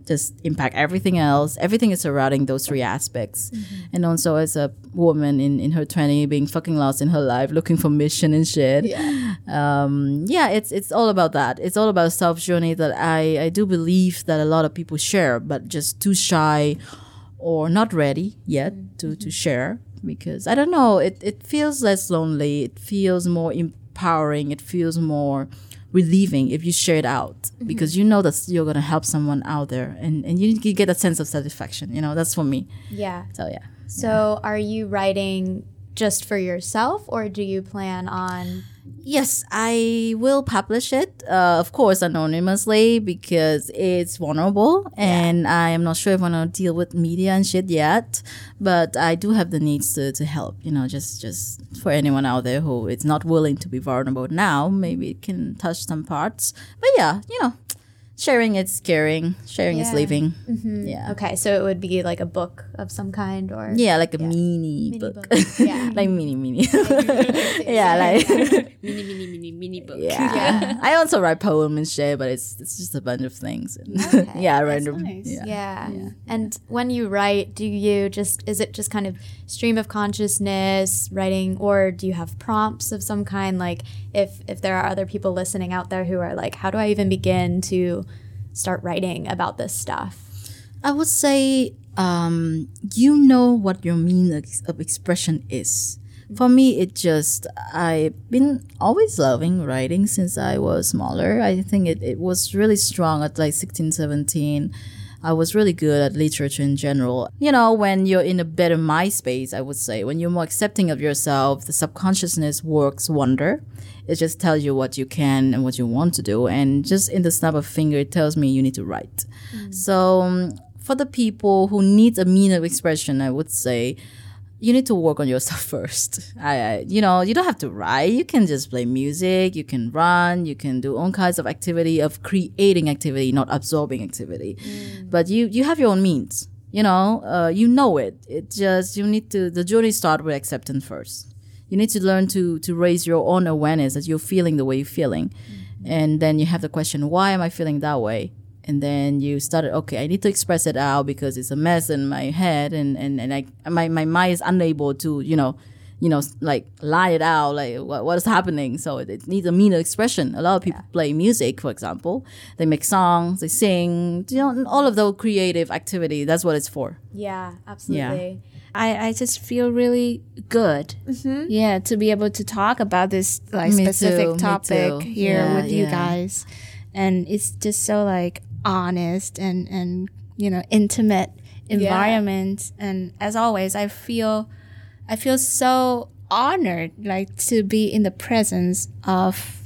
just impact everything else. Everything is surrounding those three aspects. And also as a woman in in her 20 being fucking lost in her life looking for mission and shit. Yeah. um yeah it's it's all about that. It's all about self journey that i i do believe that a lot of people share but just too shy or not ready yet to to share because i don't know it it feels less lonely. It feels more empowering it feels more relieving if you share it out mm-hmm. because you know that you're going to help someone out there and, and you, you get a sense of satisfaction you know that's for me. Yeah. so yeah. So are you writing just for yourself or do you plan on yes i will publish it uh, of course anonymously because it's vulnerable and i am not sure if i'm going to deal with media and shit yet but i do have the needs to, to help you know just just for anyone out there who is not willing to be vulnerable now maybe it can touch some parts. But yeah you know sharing is caring sharing is Yeah. living mm-hmm. yeah Okay, so it would be like a book of some kind or yeah like a mini, book, book. Yeah. like mini mini yeah like mini, mini, mini, mini book. Yeah. I also write poem and shit, but it's it's just a bunch of things. okay. yeah, random. nice. Yeah. Yeah. And when you write, do you just is it just kind of stream of consciousness writing or do you have prompts of some kind like if if there are other people listening out there who are like how do I even begin to start writing about this stuff? I would say um, you know what your mean of expression is. For me, it just I've been always loving writing since I was smaller. I think it, it was really strong at like 16, 17. I was really good at literature in general. You know, when you're in a better mind space, I would say, when you're more accepting of yourself, the subconsciousness works wonder. It just tells you what you can and what you want to do. And just in the snap of a finger, it tells me you need to write. So um, for the people who need a mean of expression, I would say you need to work on yourself first. I, I, you know, you don't have to write. You can just play music. You can run. You can do all kinds of activity of creating activity, not absorbing activity. But you, you have your own means. You know, uh, you know it. It just you need to. The journey start with acceptance first. You need to learn to to raise your own awareness that you're feeling the way you're feeling, mm-hmm. and then you have the question, why am I feeling that way? and then you started okay i need to express it out because it's a mess in my head and and, and i my, my mind is unable to you know you know like lie it out like what, what is happening? So it, it needs a meaner expression. A lot of people play music for example. They make songs they sing you know all of those creative activity that's what it's for. Yeah, absolutely. I, I just feel really good. Mm-hmm. Yeah, to be able to talk about this like Me specific too, topic here Yeah, with you guys, and it's just so like honest and and you know intimate environment. And as always, I feel I feel so honored like to be in the presence of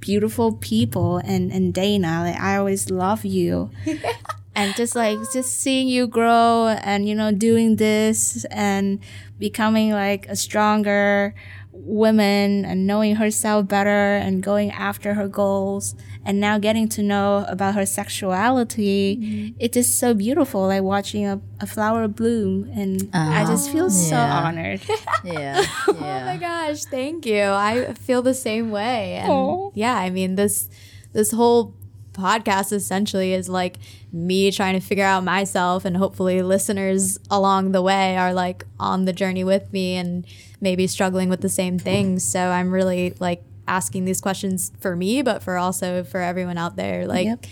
beautiful people and and Dana. Like I always love you. and just like just seeing you grow and you know doing this and becoming like a stronger woman and knowing herself better and going after her goals and now getting to know about her sexuality Mm-hmm. it is so beautiful like watching a, a flower bloom and i just feel so honored Yeah. Oh my gosh, thank you. I feel the same way. And Aw. yeah, I mean this this whole podcast essentially is like me trying to figure out myself and hopefully listeners along the way are like on the journey with me and maybe struggling with the same things. So I'm really like asking these questions for me, but for also for everyone out there like Yep.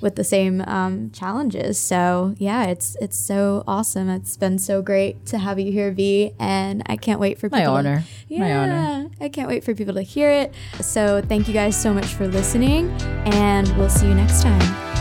With the same um, challenges. So yeah, it's it's so awesome. It's been so great to have you here, V, and I can't wait for My people to- honor. yeah, My honor. I can't wait for people to hear it. So thank you guys so much for listening, and we'll see you next time.